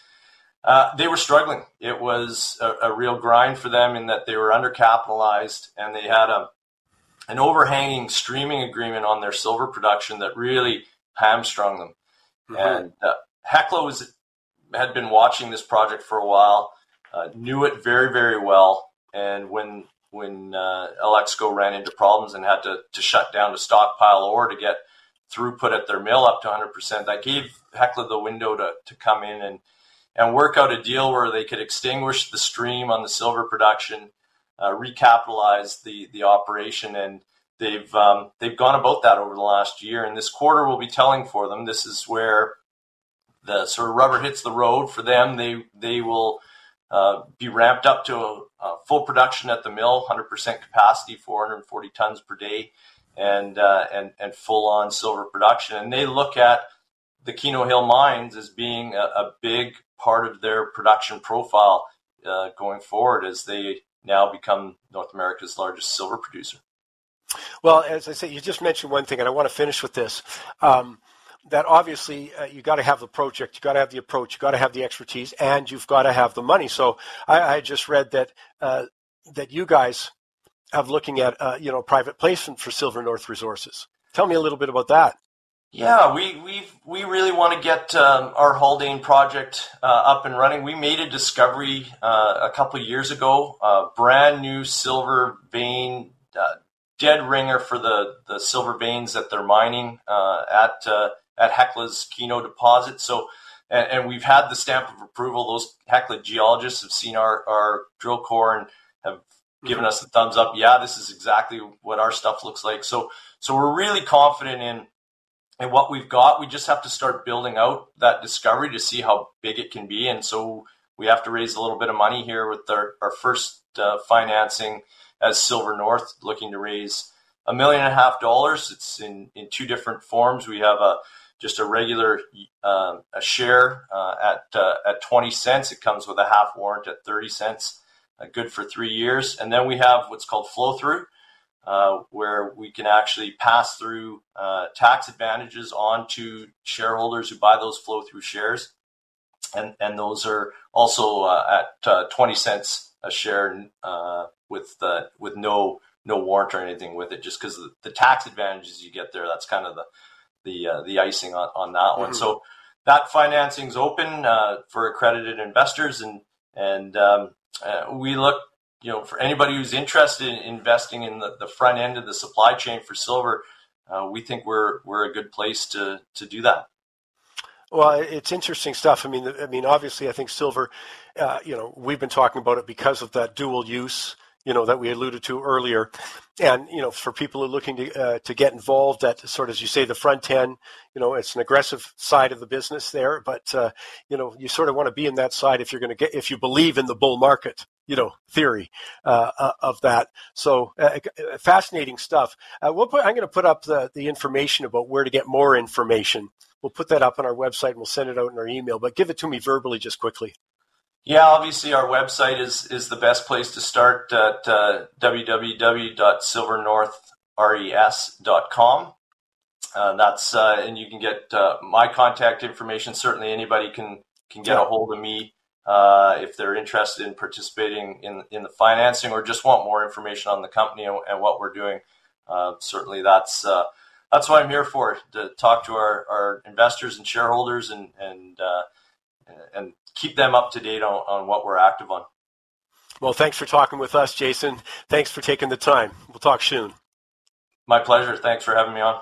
Uh, they were struggling. It was a, a, real grind for them in that they were undercapitalized and they had a an overhanging streaming agreement on their silver production that really hamstrung them. Mm-hmm. And uh, was had been watching this project for a while, uh, knew it very very well, and when when uh, Alexco ran into problems and had to, to shut down to stockpile ore to get throughput at their mill up to 100%. That gave Hecla the window to, to come in and, and work out a deal where they could extinguish the stream on the silver production, uh, recapitalize the, the operation. And they've, um, they've gone about that over the last year. And this quarter will be telling for them. This is where the sort of rubber hits the road for them. They, they will uh, be ramped up to a, a full production at the mill, 100% capacity, 440 tons per day and uh, and and full on silver production. And they look at the Keno Hill mines as being a, a big part of their production profile uh, going forward as they now become North America's largest silver producer. Well, as I say, you just mentioned one thing, and I want to finish with this. Um, that obviously uh, you got to have the project, you got to have the approach, you got to have the expertise, and you've got to have the money. So I, I just read that uh, that you guys of looking at uh, you know private placement for Silver North Resources. Tell me a little bit about that. Yeah, we we we really want to get um, our Haldane project uh, up and running. We made a discovery uh, a couple years ago, brand new silver vein, uh, dead ringer for the, the silver veins that they're mining uh, at uh, at Hecla's Keno deposit. So, and, and, we've had the stamp of approval. Those Hecla geologists have seen our our drill core and given us the thumbs up. Yeah, this is exactly what our stuff looks like. So so we're really confident in in what we've got. We just have to start building out that discovery to see how big it can be. And so we have to raise a little bit of money here with our, our first uh, financing as Silver North, looking to raise a million and a half dollars. It's in, in two different forms. We have a just a regular uh, a share uh, at uh, at 20 cents. It comes with a half warrant at 30 cents good for three years. And then we have what's called flow through, uh, where we can actually pass through uh, tax advantages on to shareholders who buy those flow through shares. And, and those are also uh, at uh, 20 cents a share uh, with with no no warrant or anything with it, just because the, the, tax advantages you get there. That's kind of the the the icing on, on that mm-hmm. one. So that financing is open for accredited investors, and and um, uh, we look, you know, for anybody who's interested in investing in the, the front end of the supply chain for silver, uh, we think we're we're a good place to to do that. Well, it's interesting stuff. I mean, I mean, obviously, I think silver. Uh, you know, we've been talking about it because of that dual use you know that we alluded to earlier. And you know for people who are looking to uh, to get involved at sort of as you say the front end you know it's an aggressive side of the business there but uh, you know you sort of want to be in that side if you're going to get if you believe in the bull market you know theory uh, uh of that. So uh, uh, fascinating stuff. We'll put, i'm going to put up the, the information about where to get more information. We'll put that up on our website and we'll send it out in our email but give it to me verbally just quickly Yeah, obviously our website is is the best place to start at uh, www.silvernorthres.com. Uh, that's uh, and you can get uh, my contact information. Certainly, anybody can can get a hold of me uh, if they're interested in participating in in the financing or just want more information on the company and, and what we're doing. Uh, certainly, that's uh, that's what I'm here for to talk to our, our investors and shareholders and and and keep them up to date on, on what we're active on. Well, thanks for talking with us, Jason. Thanks for taking the time. We'll talk soon. My pleasure. Thanks for having me on.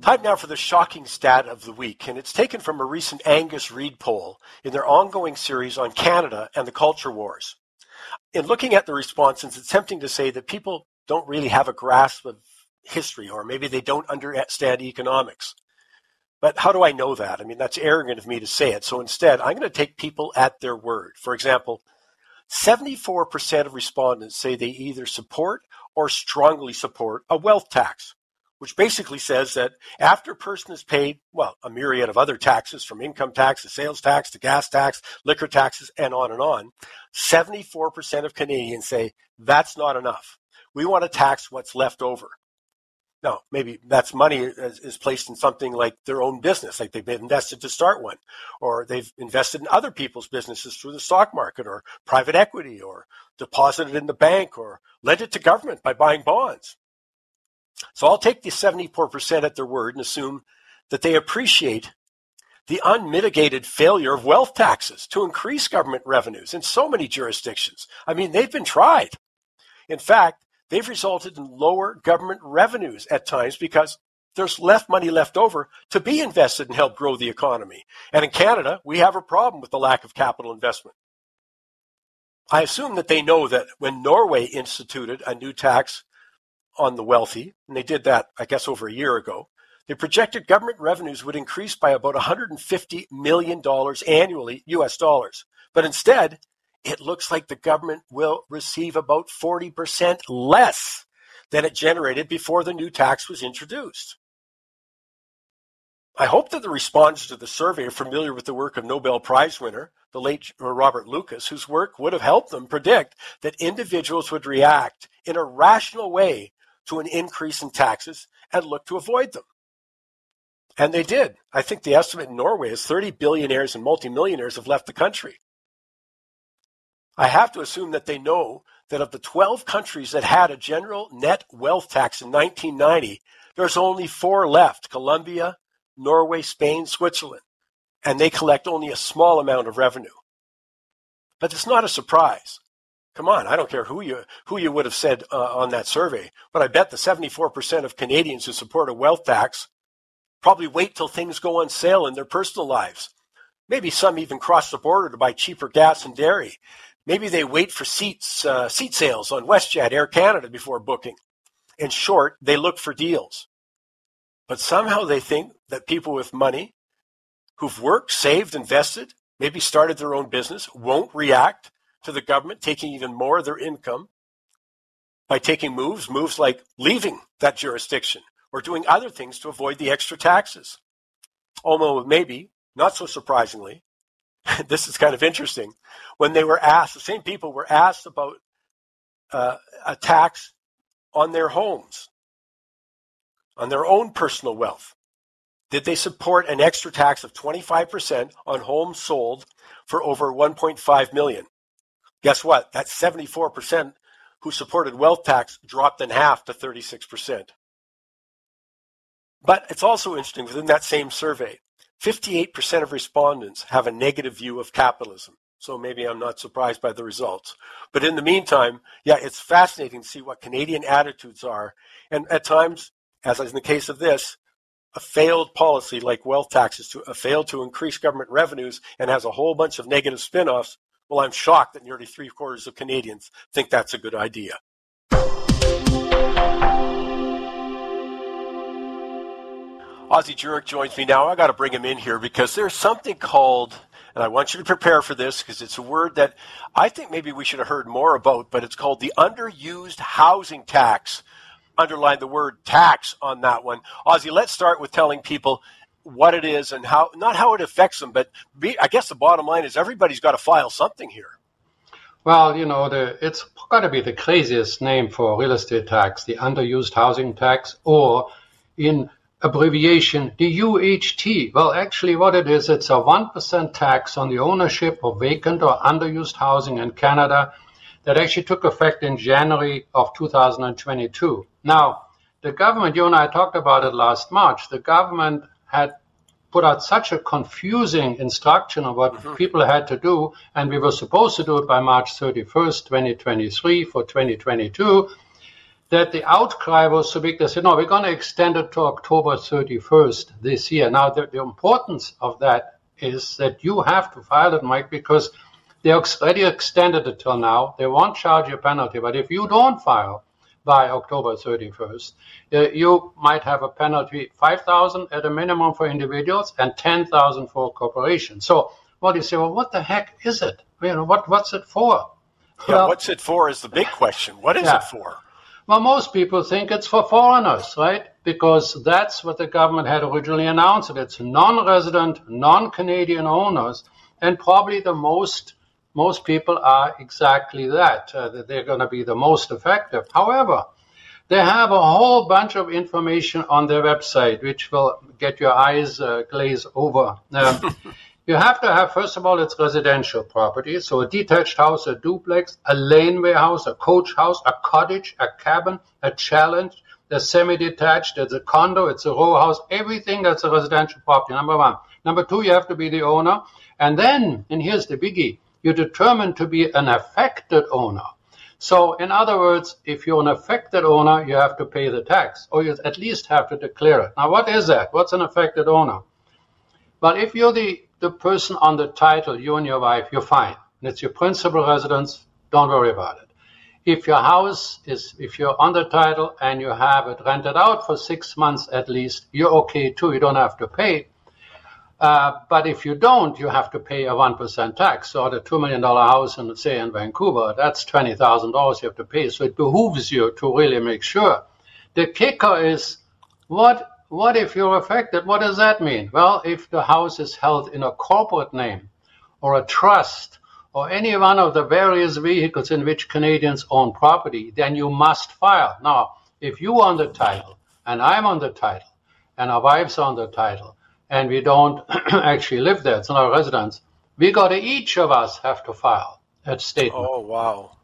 Time now for the shocking stat of the week, and it's taken from a recent Angus Reid poll in their ongoing series on Canada and the culture wars. In looking at the responses, it's tempting to say that people don't really have a grasp of history, or maybe they don't understand economics. But how do I know that? I mean, that's arrogant of me to say it. So instead, I'm going to take people at their word. For example, 74% of respondents say they either support or strongly support a wealth tax, which basically says that after a person has paid, well, a myriad of other taxes from income tax to sales tax to gas tax, liquor taxes, and on and on, 74% of Canadians say that's not enough. We want to tax what's left over. No, maybe that's money is, is, placed in something like their own business, like they've invested to start one, or they've invested in other people's businesses through the stock market or private equity, or deposited in the bank, or lent it to government by buying bonds. So I'll take the 74% at their word and assume that they appreciate the unmitigated failure of wealth taxes to increase government revenues in so many jurisdictions. I mean, they've been tried. In fact, they've resulted in lower government revenues at times because there's less money left over to be invested and help grow the economy. And in Canada, we have a problem with the lack of capital investment. I assume that they know that when Norway instituted a new tax on the wealthy, and they did that, I guess, over a year ago, they projected government revenues would increase by about $150 million annually, US dollars. But instead, it looks like the government will receive about 40% less than it generated before the new tax was introduced. I hope that the respondents to the survey are familiar with the work of Nobel Prize winner, the late Robert Lucas, whose work would have helped them predict that individuals would react in a rational way to an increase in taxes and look to avoid them. And they did. I think the estimate in Norway is 30 billionaires and multimillionaires have left the country. I have to assume that they know that of the 12 countries that had a general net wealth tax in 1990, there's only four left Colombia, Norway, Spain, Switzerland, and they collect only a small amount of revenue. But it's not a surprise. Come on, I don't care who you who you would have said uh, on that survey, but I bet the 74% of Canadians who support a wealth tax probably wait till things go on sale in their personal lives. Maybe some even cross the border to buy cheaper gas and dairy Maybe they wait for seats, uh, seat sales on WestJet, Air Canada before booking. In short, they look for deals. But somehow they think that people with money who've worked, saved, invested, maybe started their own business, won't react to the government taking even more of their income by taking moves, moves like leaving that jurisdiction or doing other things to avoid the extra taxes. Although maybe, not so surprisingly, this is kind of interesting. When they were asked, the same people were asked about uh, a tax on their homes, on their own personal wealth. Did they support an extra tax of 25% on homes sold for over 1.5 million? Guess what? That 74% who supported wealth tax dropped in half to 36%. But it's also interesting within that same survey, 58% of respondents have a negative view of capitalism. So maybe I'm not surprised by the results. But in the meantime, yeah, it's fascinating to see what Canadian attitudes are. And at times, as in the case of this, a failed policy like wealth taxes to a failed to increase government revenues and has a whole bunch of negative spin-offs. Well, I'm shocked that nearly three quarters of Canadians think that's a good idea. Ozzie Jurock joins me now. I got to bring him in here because there's something called, and I want you to prepare for this because it's a word that I think maybe we should have heard more about, but it's called the underused housing tax. Underline the word tax on that one. Ozzie, let's start with telling people what it is and how not how it affects them, but be, I guess the bottom line is everybody's got to file something here. Well, you know, the, it's got to be the craziest name for real estate tax, the underused housing tax, or in abbreviation, the UHT. Well, actually, what it is, it's a 1% tax on the ownership of vacant or underused housing in Canada that actually took effect in January of 2022. Now, the government, you and I talked about it last March, the government had put out such a confusing instruction of what mm-hmm. people had to do, and we were supposed to do it by March 31st, 2023 for 2022, that the outcry was so big they said, no, we're going to extend it to October 31st this year. Now, the, the importance of that is that you have to file it, Mike, because they already extended it till now. They won't charge you a penalty, but if you don't file, by October 31st, uh, you might have a penalty 5,000 at a minimum for individuals and 10,000 for corporations. So, well, you say, well, what the heck is it? You know, what what's it for? Yeah, well, what's it for is the big question. What is yeah. it for? Well, most people think it's for foreigners, right? Because that's what the government had originally announced. It's non-resident, non-Canadian owners, and probably the most most people are exactly that, uh, they're going to be the most effective. However, they have a whole bunch of information on their website, which will get your eyes uh, glaze over. Um, you have to have, first of all, it's residential property. So a detached house, a duplex, a laneway house, a coach house, a cottage, a cabin, a challenge, a semi-detached, it's a condo, it's a row house, everything that's a residential property, number one. Number two, you have to be the owner. And then, and here's the biggie, you're determined to be an affected owner. So, in other words, if you're an affected owner, you have to pay the tax, or you at least have to declare it. Now, what is that? What's an affected owner? But if you're the, the person on the title, you and your wife, you're fine. And it's your principal residence, don't worry about it. If your house is, if you're on the title and you have it rented out for six months at least, you're okay too. You don't have to pay. Uh, but if you don't, you have to pay a 1% tax. So the $2 million house in, say, in Vancouver, that's $20,000 you have to pay. So it behooves you to really make sure. The kicker is what, what if you're affected? What does that mean? Well, if the house is held in a corporate name or a trust or any one of the various vehicles in which Canadians own property, then you must file. Now, if you own the title and I'm on the title and our wife's on the title, and we don't actually live there, it's not our residence, we got to each of us have to file that statement. Oh, wow.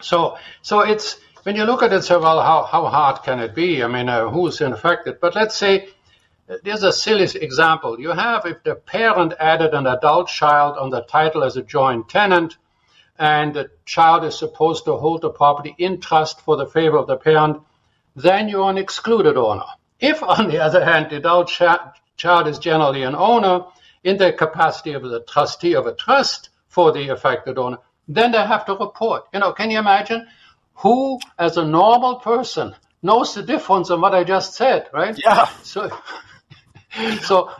So, so it's, when you look at it, say, well, how, how hard can it be? I mean, uh, who's infected? But let's say, there's a silly example. You have if the parent added an adult child on the title as a joint tenant, and the child is supposed to hold the property in trust for the favor of the parent, then you're an excluded owner. If, on the other hand, the adult child is generally an owner in the capacity of the trustee of a trust for the affected owner, then they have to report. You know, can you imagine who, as a normal person, knows the difference in what I just said, right? Yeah. So, so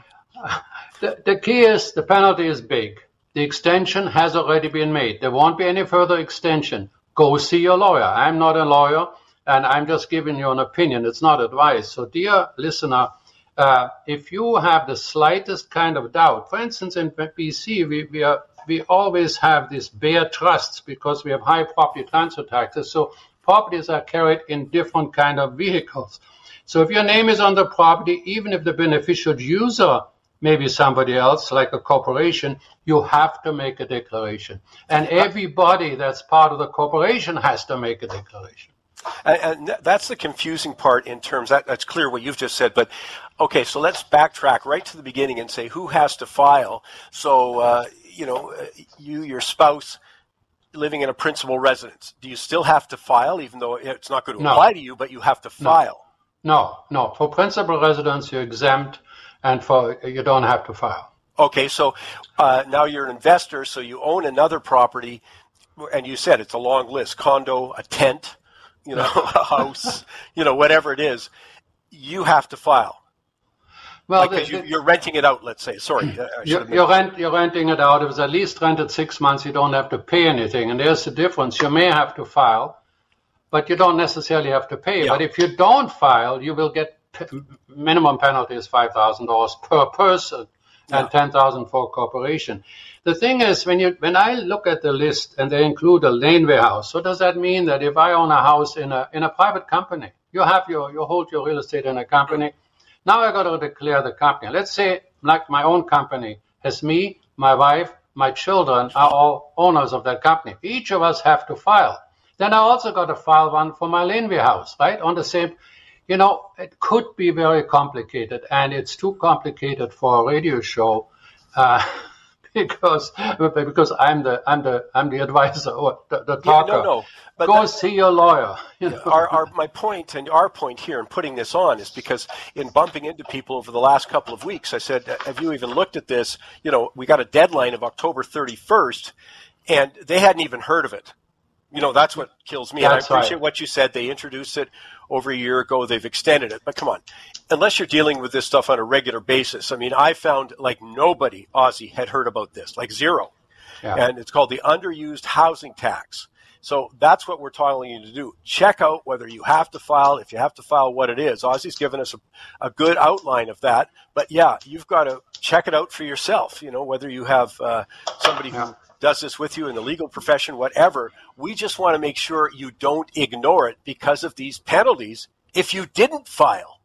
the, the key is the penalty is big. The extension has already been made. There won't be any further extension. Go see your lawyer. I'm not a lawyer, and I'm just giving you an opinion. It's not advice. So, dear listener, uh, if you have the slightest kind of doubt, for instance, in BC, we, we, are, we always have these bare trusts because we have high property transfer taxes. So properties are carried in different kind of vehicles. So if your name is on the property, even if the beneficial user may be somebody else, like a corporation, you have to make a declaration. And everybody that's part of the corporation has to make a declaration. And, that's the confusing part in terms that, that's clear what you've just said. But okay, so let's backtrack right to the beginning and say who has to file. So uh, you know, you your spouse living in a principal residence. Do you still have to file, even though it's not going to no. apply to you, but you have to file? No, no. For principal residence, you're exempt, and for you don't have to file. Okay, so uh, now you're an investor, so you own another property, and you said it's a long list: condo, a tent you know, a house, you know, whatever it is, you have to file. Well, like, the, the, you, are renting it out, let's say. Sorry, you're, you're, rent, you're, renting it out. If it's at least rented six months, you don't have to pay anything. And there's the difference. You may have to file, but you don't necessarily have to pay. Yeah. But if you don't file, you will get minimum penalty is five thousand dollars per person and ten thousand for corporation. The thing is, when you when I look at the list and they include a laneway house, so does that mean? That if I own a house in a in a private company, you have your you hold your real estate in a company. Now I got to declare the company. Let's say like my own company has me, my wife, my children are all owners of that company. Each of us have to file. Then I also got to file one for my laneway house, right? On the same, you know, it could be very complicated, and it's too complicated for a radio show. Uh, because because I'm the I'm the I'm the advisor or the, the talker. Yeah, no, no. But Go see your lawyer. You know? our, our, my point and our point here in putting this on is because in bumping into people over the last couple of weeks, I said, "Have you even looked at this?" You know, we got a deadline of October 31st, and they hadn't even heard of it. You know, that's what kills me. That's and I appreciate right. what you said. They introduced it over a year ago. They've extended it. But come on, unless you're dealing with this stuff on a regular basis, I mean, I found like nobody, Ozzie had heard about this, like zero. Yeah. And it's called the underused housing tax. So that's what we're telling you to do. Check out whether you have to file, if you have to file, what it is. Ozzie's given us a, a good outline of that. But yeah, you've got to check it out for yourself. You know, whether you have uh, somebody who. Does this with you in the legal profession, whatever. We just want to make sure you don't ignore it because of these penalties if you didn't file.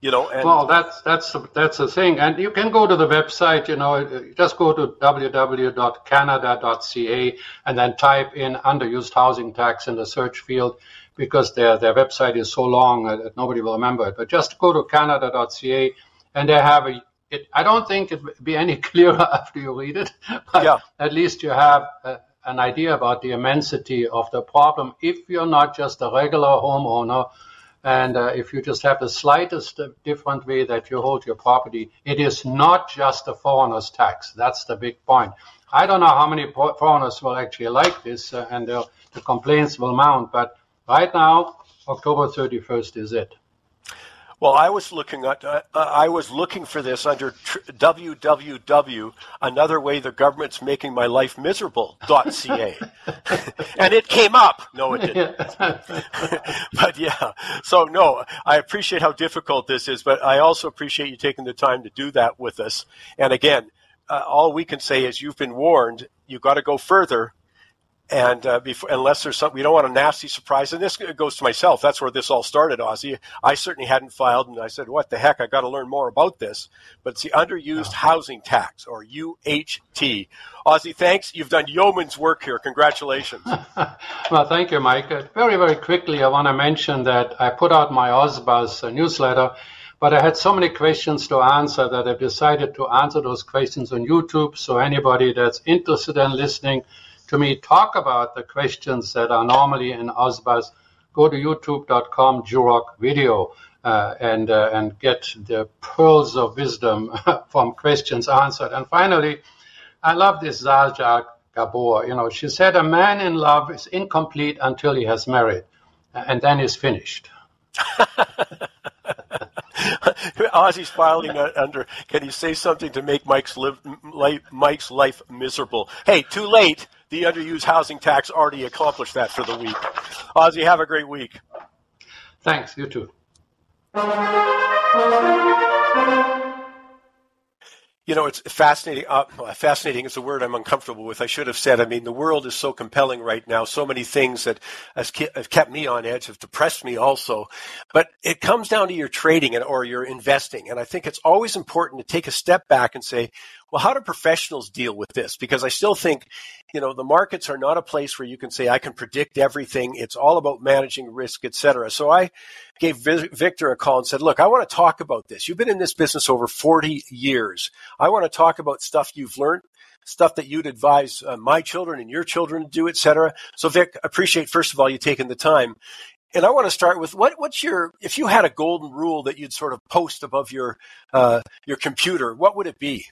You know, and Well, that's that's that's the thing, and you can go to the website. You know, just go to www.canada.ca and then type in underused housing tax in the search field, because their their website is so long that nobody will remember it. But just go to canada.ca, and they have a. It, I don't think it would be any clearer after you read it, but Yeah. at least you have uh an idea about the immensity of the problem if you're not just a regular homeowner and uh, if you just have the slightest uh, different way that you hold your property, it is not just a foreigner's tax. That's the big point. I don't know how many foreigners will actually like this, uh, and the, the complaints will mount. But right now, October 31st is it. Well, I was looking at uh, I was looking for this under tr- www another way the government's making my life miserable ca, and it came up. No it didn't. but yeah. So no, I appreciate how difficult this is, but I also appreciate you taking the time to do that with us. And again, uh, all we can say is you've been warned. You've got to go further. And uh, before, unless there's something, we don't want a nasty surprise. And this goes to myself. That's where this all started, Ozzie. I certainly hadn't filed, and I said, "What the heck? I got to learn more about this." But it's the underused housing tax, or UHT. Ozzie, thanks. You've done yeoman's work here. Congratulations. well, thank you, Mike. Uh, very, very quickly, I want to mention that I put out my OzBuzz uh, newsletter, but I had so many questions to answer that I've decided to answer those questions on YouTube. So anybody that's interested in listening to me talk about the questions that are normally in OzBuzz, go to youtube.com, Jurock video. Uh, and uh, and get the pearls of wisdom from questions answered. And finally, I love this Zsa Zsa Gabor. You know, she said a man in love is incomplete until he has married, and then he's finished. Ozzie's filing uh, under. Can you say something to make Mike's live, Mike's life miserable? Hey, too late. The underused housing tax already accomplished that for the week. Ozzie, have a great week. Thanks. You too. You know, it's fascinating. Uh, fascinating is a word I'm uncomfortable with. I should have said. I mean, the world is so compelling right now. So many things that has have kept me on edge, have depressed me also. But it comes down to your trading and, or your investing. And I think it's always important to take a step back and say, well, how do professionals deal with this? Because I still think, you know, the markets are not a place where you can say, I can predict everything. It's all about managing risk, et cetera. So I gave Victor a call and said, look, I want to talk about this. You've been in this business over 40 years. I want to talk about stuff you've learned, stuff that you'd advise uh, my children and your children to do, et cetera. So Vic, I appreciate, first of all, you taking the time. And I want to start with what, what's your, if you had a golden rule that you'd sort of post above your, uh, your computer, what would it be?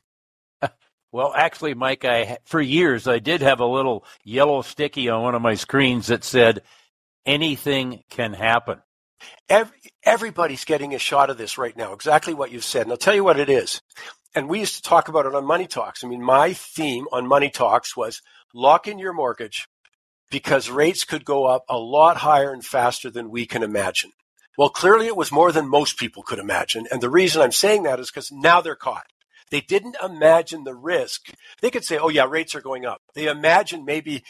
Well, actually, Mike, I for years I did have a little yellow sticky on one of my screens that said, "Anything can happen." Every, everybody's getting a shot of this right now. Exactly what you've said, and I'll tell you what it is. And we used to talk about it on Money Talks. I mean, my theme on Money Talks was lock in your mortgage because rates could go up a lot higher and faster than we can imagine. Well, clearly it was more than most people could imagine. And the reason I'm saying that is because now they're caught. They didn't imagine the risk. They could say, oh, yeah, rates are going up. They imagined maybe,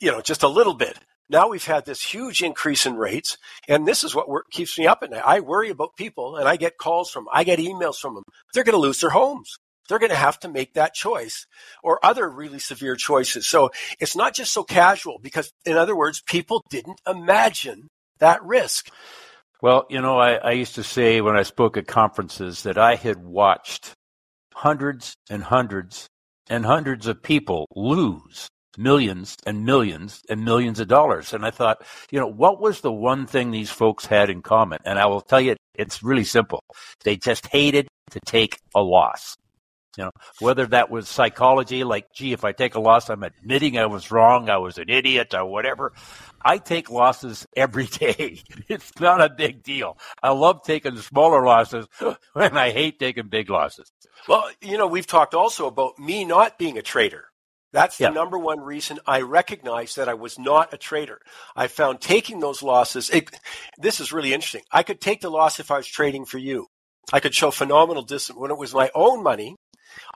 you know, just a little bit. Now we've had this huge increase in rates, and this is what keeps me up at night. I worry about people, and I get calls from I get emails from them. They're going to lose their homes. They're going to have to make that choice or other really severe choices. So it's not just so casual because, in other words, people didn't imagine that risk. Well, you know, I, I used to say when I spoke at conferences that I had watched hundreds and hundreds and hundreds of people lose millions and millions and millions of dollars. And I thought, you know, what was the one thing these folks had in common? And I will tell you, it's really simple. They just hated to take a loss. You know, whether that was psychology, like, gee, if I take a loss, I'm admitting I was wrong, I was an idiot, or whatever. I take losses every day. It's not a big deal. I love taking smaller losses, and I hate taking big losses. Well, you know, we've talked also about me not being a trader. That's the yeah. number one reason I recognized that I was not a trader. I found taking those losses, it, this is really interesting. I could take the loss if I was trading for you. I could show phenomenal discipline. When it was my own money,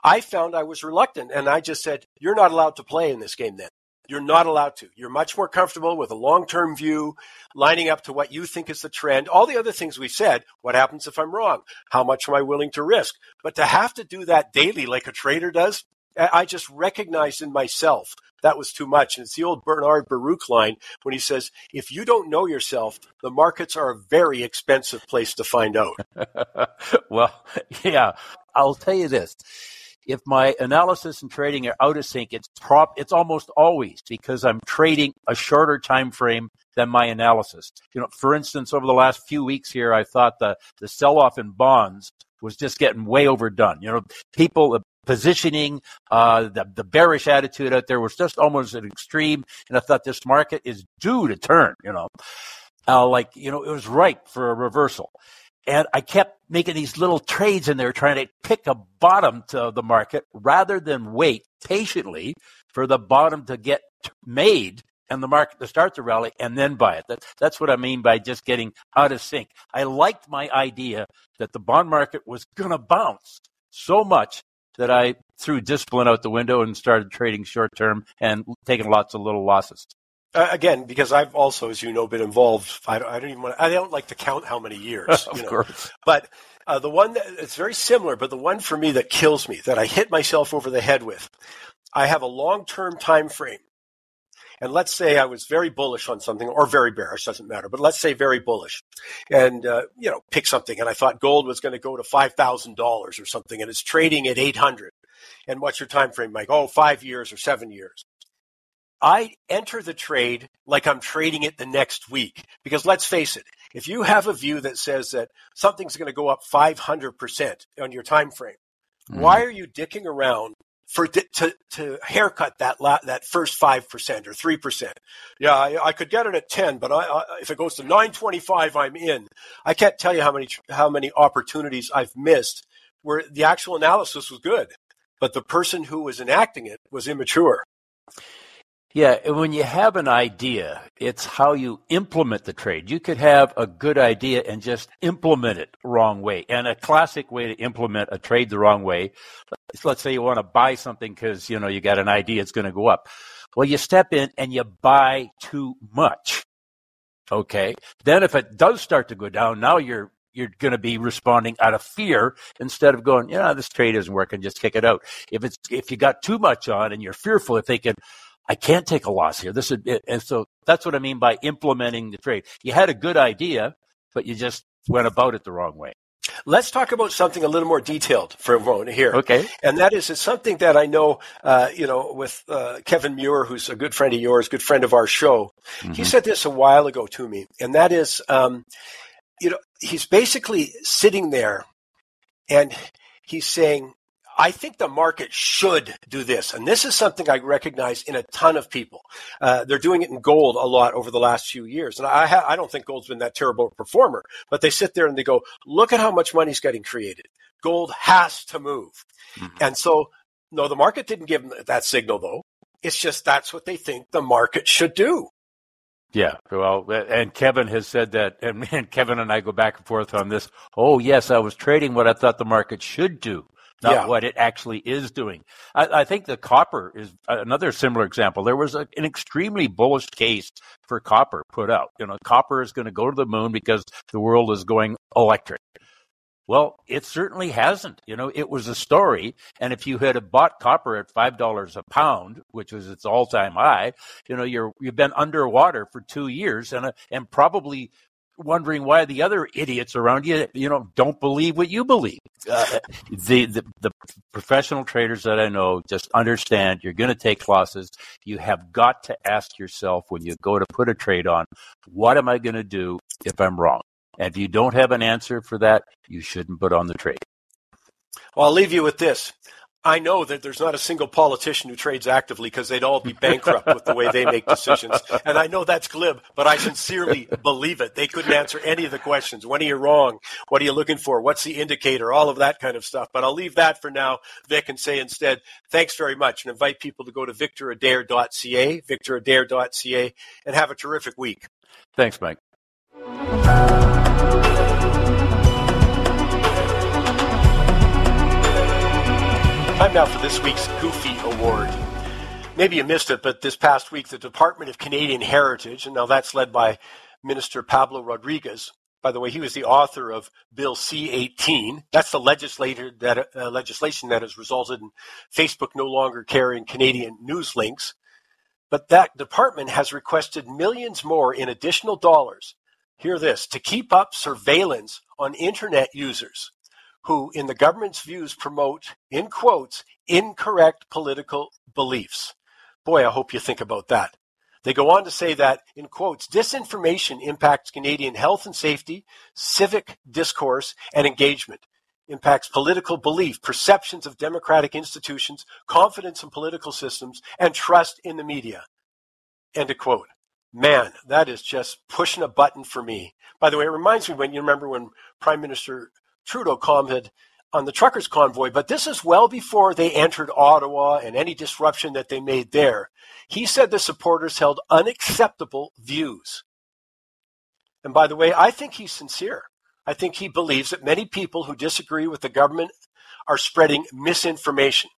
I found I was reluctant and I just said, You're not allowed to play in this game then. You're not allowed to. You're much more comfortable with a long term view, lining up to what you think is the trend. All the other things we said. What happens if I'm wrong? How much am I willing to risk? But to have to do that daily like a trader does, I just recognized in myself that was too much. And it's the old Bernard Baruch line when he says, if you don't know yourself, the markets are a very expensive place to find out. well, yeah, I'll tell you this. If my analysis and trading are out of sync, it's prop, it's almost always because I'm trading a shorter time frame than my analysis. You know, for instance, over the last few weeks here, I thought the, the sell off in bonds was just getting way overdone. You know, people, positioning, uh, the, the bearish attitude out there was just almost an extreme. And I thought this market is due to turn, you know, uh, like, you know, it was ripe for a reversal. And I kept making these little trades in there trying to pick a bottom to the market rather than wait patiently for the bottom to get made and the market to start to rally and then buy it. That, that's what I mean by just getting out of sync. I liked my idea that the bond market was going to bounce so much that I threw discipline out the window and started trading short term and taking lots of little losses. Uh, again, because I've also, as you know, been involved. I don't, I don't even want. I don't like to count how many years. of you know. course. But uh, the one that it's very similar, but the one for me that kills me, that I hit myself over the head with. I have a long-term time frame and let's say I was very bullish on something or very bearish, doesn't matter, but let's say very bullish and, uh, you know, pick something. And I thought gold was going to go to $5,000 or something and it's trading at 800. And what's your time frame, Mike? Oh, five years or seven years. I enter the trade like I'm trading it the next week. Because let's face it, if you have a view that says that something's going to go up 500% on your time frame, mm. why are you dicking around for to to haircut that la, that first five percent or three percent. Yeah, I, I, could get it at ten, but I, I, if it goes to nine twenty five, I'm in. I can't tell you how many how many opportunities I've missed where the actual analysis was good, but the person who was enacting it was immature. Yeah, and when you have an idea, it's how you implement the trade. You could have a good idea and just implement it wrong way. And a classic way to implement a trade the wrong way, let's say you want to buy something because, you know, you got an idea it's going to go up. Well, you step in and you buy too much. Okay. Then if it does start to go down, now you're you're going to be responding out of fear instead of going, yeah, this trade isn't working, just kick it out. If it's if you got too much on and you're fearful of thinking, I can't take a loss here. This is. And so that's what I mean by implementing the trade. You had a good idea, but you just went about it the wrong way. Let's talk about something a little more detailed for a moment here. Okay. And that is it's something that I know, uh, you know, with uh, Kevin Muir, who's a good friend of yours, good friend of our show. Mm-hmm. He said this a while ago to me, and that is, um, you know, he's basically sitting there and he's saying, I think the market should do this. And this is something I recognize in a ton of people. Uh, they're doing it in gold a lot over the last few years. And I, ha- I don't think gold's been that terrible a performer, but they sit there and they go, look at how much money's getting created. Gold has to move. Mm-hmm. And so, no, the market didn't give them that signal though. It's just that's what they think the market should do. Yeah, well, and Kevin has said that, and, and Kevin and I go back and forth on this. Oh, yes, I was trading what I thought the market should do not yeah. what it actually is doing. I, I, think the copper is another similar example. There was a, an extremely bullish case for copper put out. You know, copper is going to go to the moon because the world is going electric. Well, it certainly hasn't. You know, it was a story, and if you had bought copper at five dollars a pound, which was its all-time high, you know, you're you've been underwater for two years, and and probably wondering why the other idiots around you, you know, don't believe what you believe. Uh, the, the, the professional traders that I know just understand you're going to take losses. You have got to ask yourself when you go to put a trade on, what am I going to do if I'm wrong? And if you don't have an answer for that, you shouldn't put on the trade. Well, I'll leave you with this. I know that there's not a single politician who trades actively because they'd all be bankrupt with the way they make decisions. And I know that's glib, but I sincerely believe it. They couldn't answer any of the questions. When are you wrong? What are you looking for? What's the indicator? All of that kind of stuff. But I'll leave that for now, Vic, and say instead, thanks very much and invite people to go to victoradair.ca, victoradair.ca, and have a terrific week. Thanks, Mike. Time now for this week's Goofy Award. Maybe you missed it, but this past week, the Department of Canadian Heritage, and now that's led by Minister Pablo Rodriguez. By the way, he was the author of Bill C-18. That's the legislator that, uh, legislation that has resulted in Facebook no longer carrying Canadian news links. But that department has requested millions more in additional dollars. Hear this to keep up surveillance on internet users who, in the government's views, promote, in quotes, incorrect political beliefs. Boy, I hope you think about that. They go on to say that, in quotes, disinformation impacts Canadian health and safety, civic discourse, and engagement, impacts political belief, perceptions of democratic institutions, confidence in political systems, and trust in the media. End of quote. Man, that is just pushing a button for me. By the way, it reminds me when you remember when Prime Minister Trudeau commented on the truckers' convoy, but this is well before they entered Ottawa and any disruption that they made there. He said the supporters held unacceptable views. And by the way, I think he's sincere. I think he believes that many people who disagree with the government are spreading misinformation.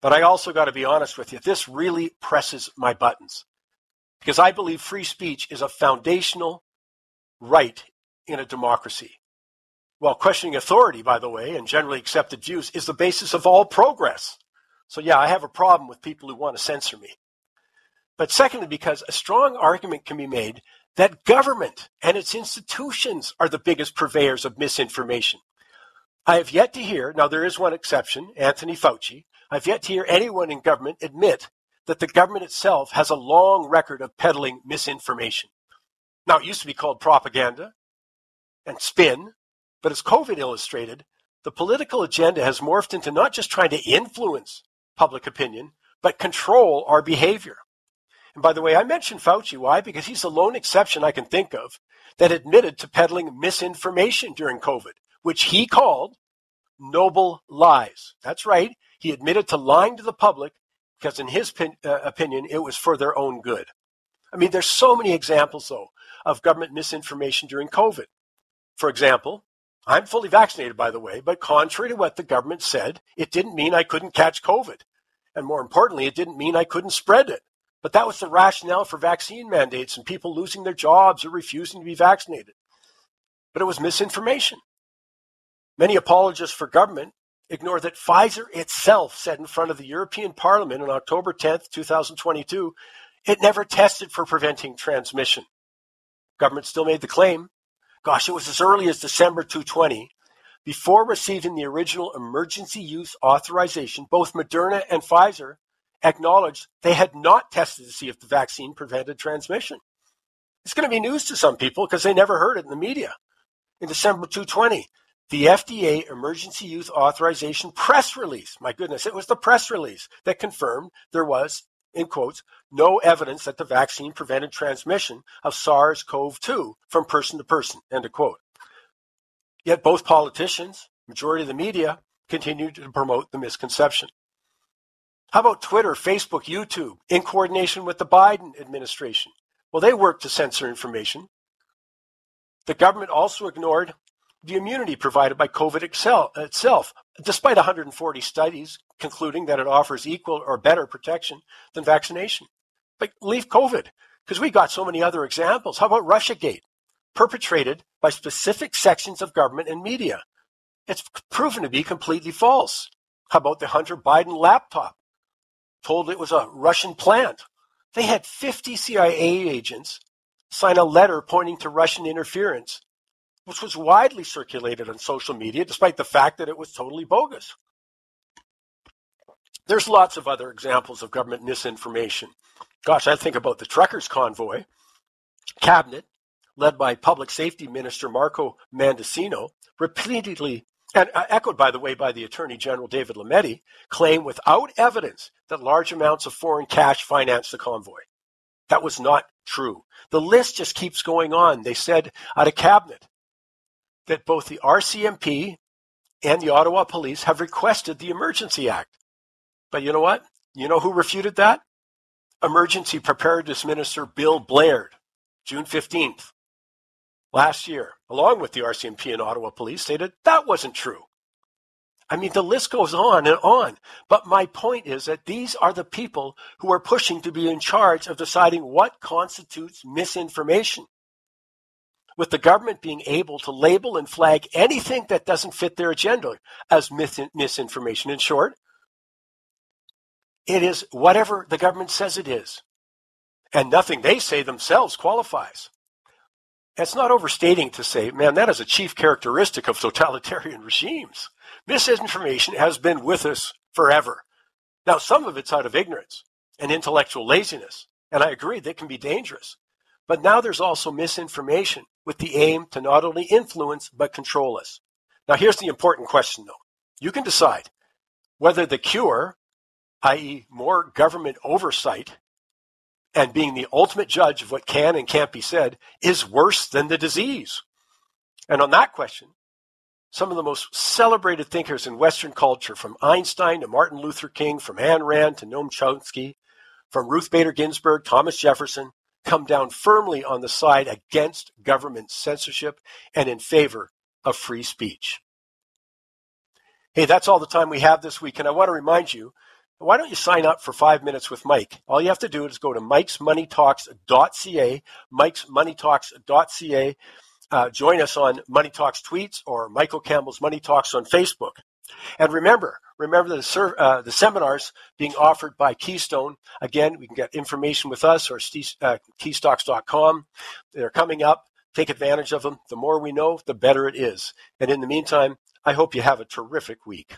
But I also got to be honest with you, this really presses my buttons because I believe free speech is a foundational right in a democracy. Well, questioning authority, by the way, and generally accepted views is the basis of all progress. So, yeah, I have a problem with people who want to censor me. But secondly, because a strong argument can be made that government and its institutions are the biggest purveyors of misinformation. I have yet to hear, now there is one exception, Anthony Fauci, I've yet to hear anyone in government admit that the government itself has a long record of peddling misinformation. Now, it used to be called propaganda and spin, but as COVID illustrated, the political agenda has morphed into not just trying to influence public opinion, but control our behavior. And by the way, I mentioned Fauci. Why? Because he's the lone exception I can think of that admitted to peddling misinformation during COVID, which he called noble lies. That's right. He admitted to lying to the public because, in his pin, uh, opinion, it was for their own good. I mean, there's so many examples, though, of government misinformation during COVID. For example, I'm fully vaccinated, by the way, but contrary to what the government said, it didn't mean I couldn't catch COVID. And more importantly, it didn't mean I couldn't spread it. But that was the rationale for vaccine mandates and people losing their jobs or refusing to be vaccinated. But it was misinformation. Many apologists for government ignore that Pfizer itself said in front of the European Parliament on October 10th, 2022, it never tested for preventing transmission. Government still made the claim, gosh, it was as early as December 2020. Before receiving the original emergency use authorization, both Moderna and Pfizer acknowledged they had not tested to see if the vaccine prevented transmission. It's going to be news to some people because they never heard it in the media. In December 2020, the FDA emergency use authorization press release, my goodness, it was the press release that confirmed there was in quotes, no evidence that the vaccine prevented transmission of SARS CoV 2 from person to person, end of quote. Yet both politicians, majority of the media, continue to promote the misconception. How about Twitter, Facebook, YouTube, in coordination with the Biden administration? Well, they worked to censor information. The government also ignored the immunity provided by COVID itself, despite 140 studies concluding that it offers equal or better protection than vaccination. But leave COVID, because we got so many other examples. How about Russiagate, perpetrated by specific sections of government and media? It's proven to be completely false. How about the Hunter Biden laptop? Told it was a Russian plant. They had 50 CIA agents sign a letter pointing to Russian interference, which was widely circulated on social media, despite the fact that it was totally bogus. There's lots of other examples of government misinformation. Gosh, I think about the truckers' convoy. Cabinet, led by Public Safety Minister Marco Mendicino, repeatedly and uh, echoed, by the way, by the Attorney General David Lametti, claim without evidence that large amounts of foreign cash financed the convoy. That was not true. The list just keeps going on. They said at a cabinet that both the RCMP and the Ottawa Police have requested the Emergency Act. But you know what? You know who refuted that? Emergency Preparedness Minister Bill Blair, June 15th last year, along with the RCMP and Ottawa Police, stated that wasn't true. I mean, the list goes on and on. But my point is that these are the people who are pushing to be in charge of deciding what constitutes misinformation. With the government being able to label and flag anything that doesn't fit their agenda as misinformation. In short, it is whatever the government says it is. And nothing they say themselves qualifies. It's not overstating to say, man, that is a chief characteristic of totalitarian regimes. Misinformation has been with us forever. Now, some of it's out of ignorance and intellectual laziness, and I agree that can be dangerous. But now there's also misinformation with the aim to not only influence but control us. Now, here's the important question, though. You can decide whether the cure, i.e., more government oversight, and being the ultimate judge of what can and can't be said is worse than the disease? And on that question, some of the most celebrated thinkers in Western culture, from Einstein to Martin Luther King, from Ayn Rand to Noam Chomsky, from Ruth Bader Ginsburg, Thomas Jefferson, come down firmly on the side against government censorship and in favor of free speech. Hey, that's all the time we have this week. And I want to remind you why don't you sign up for five minutes with Mike? All you have to do is go to mikesmoneytalks.ca, mikesmoneytalks.ca. Uh, join us on Money Talks tweets or Michael Campbell's Money Talks on Facebook. And remember, remember the, uh, the seminars being offered by KeyStone. Again, we can get information with us or uh, keystocks.com. They're coming up. Take advantage of them. The more we know, the better it is. And in the meantime, I hope you have a terrific week.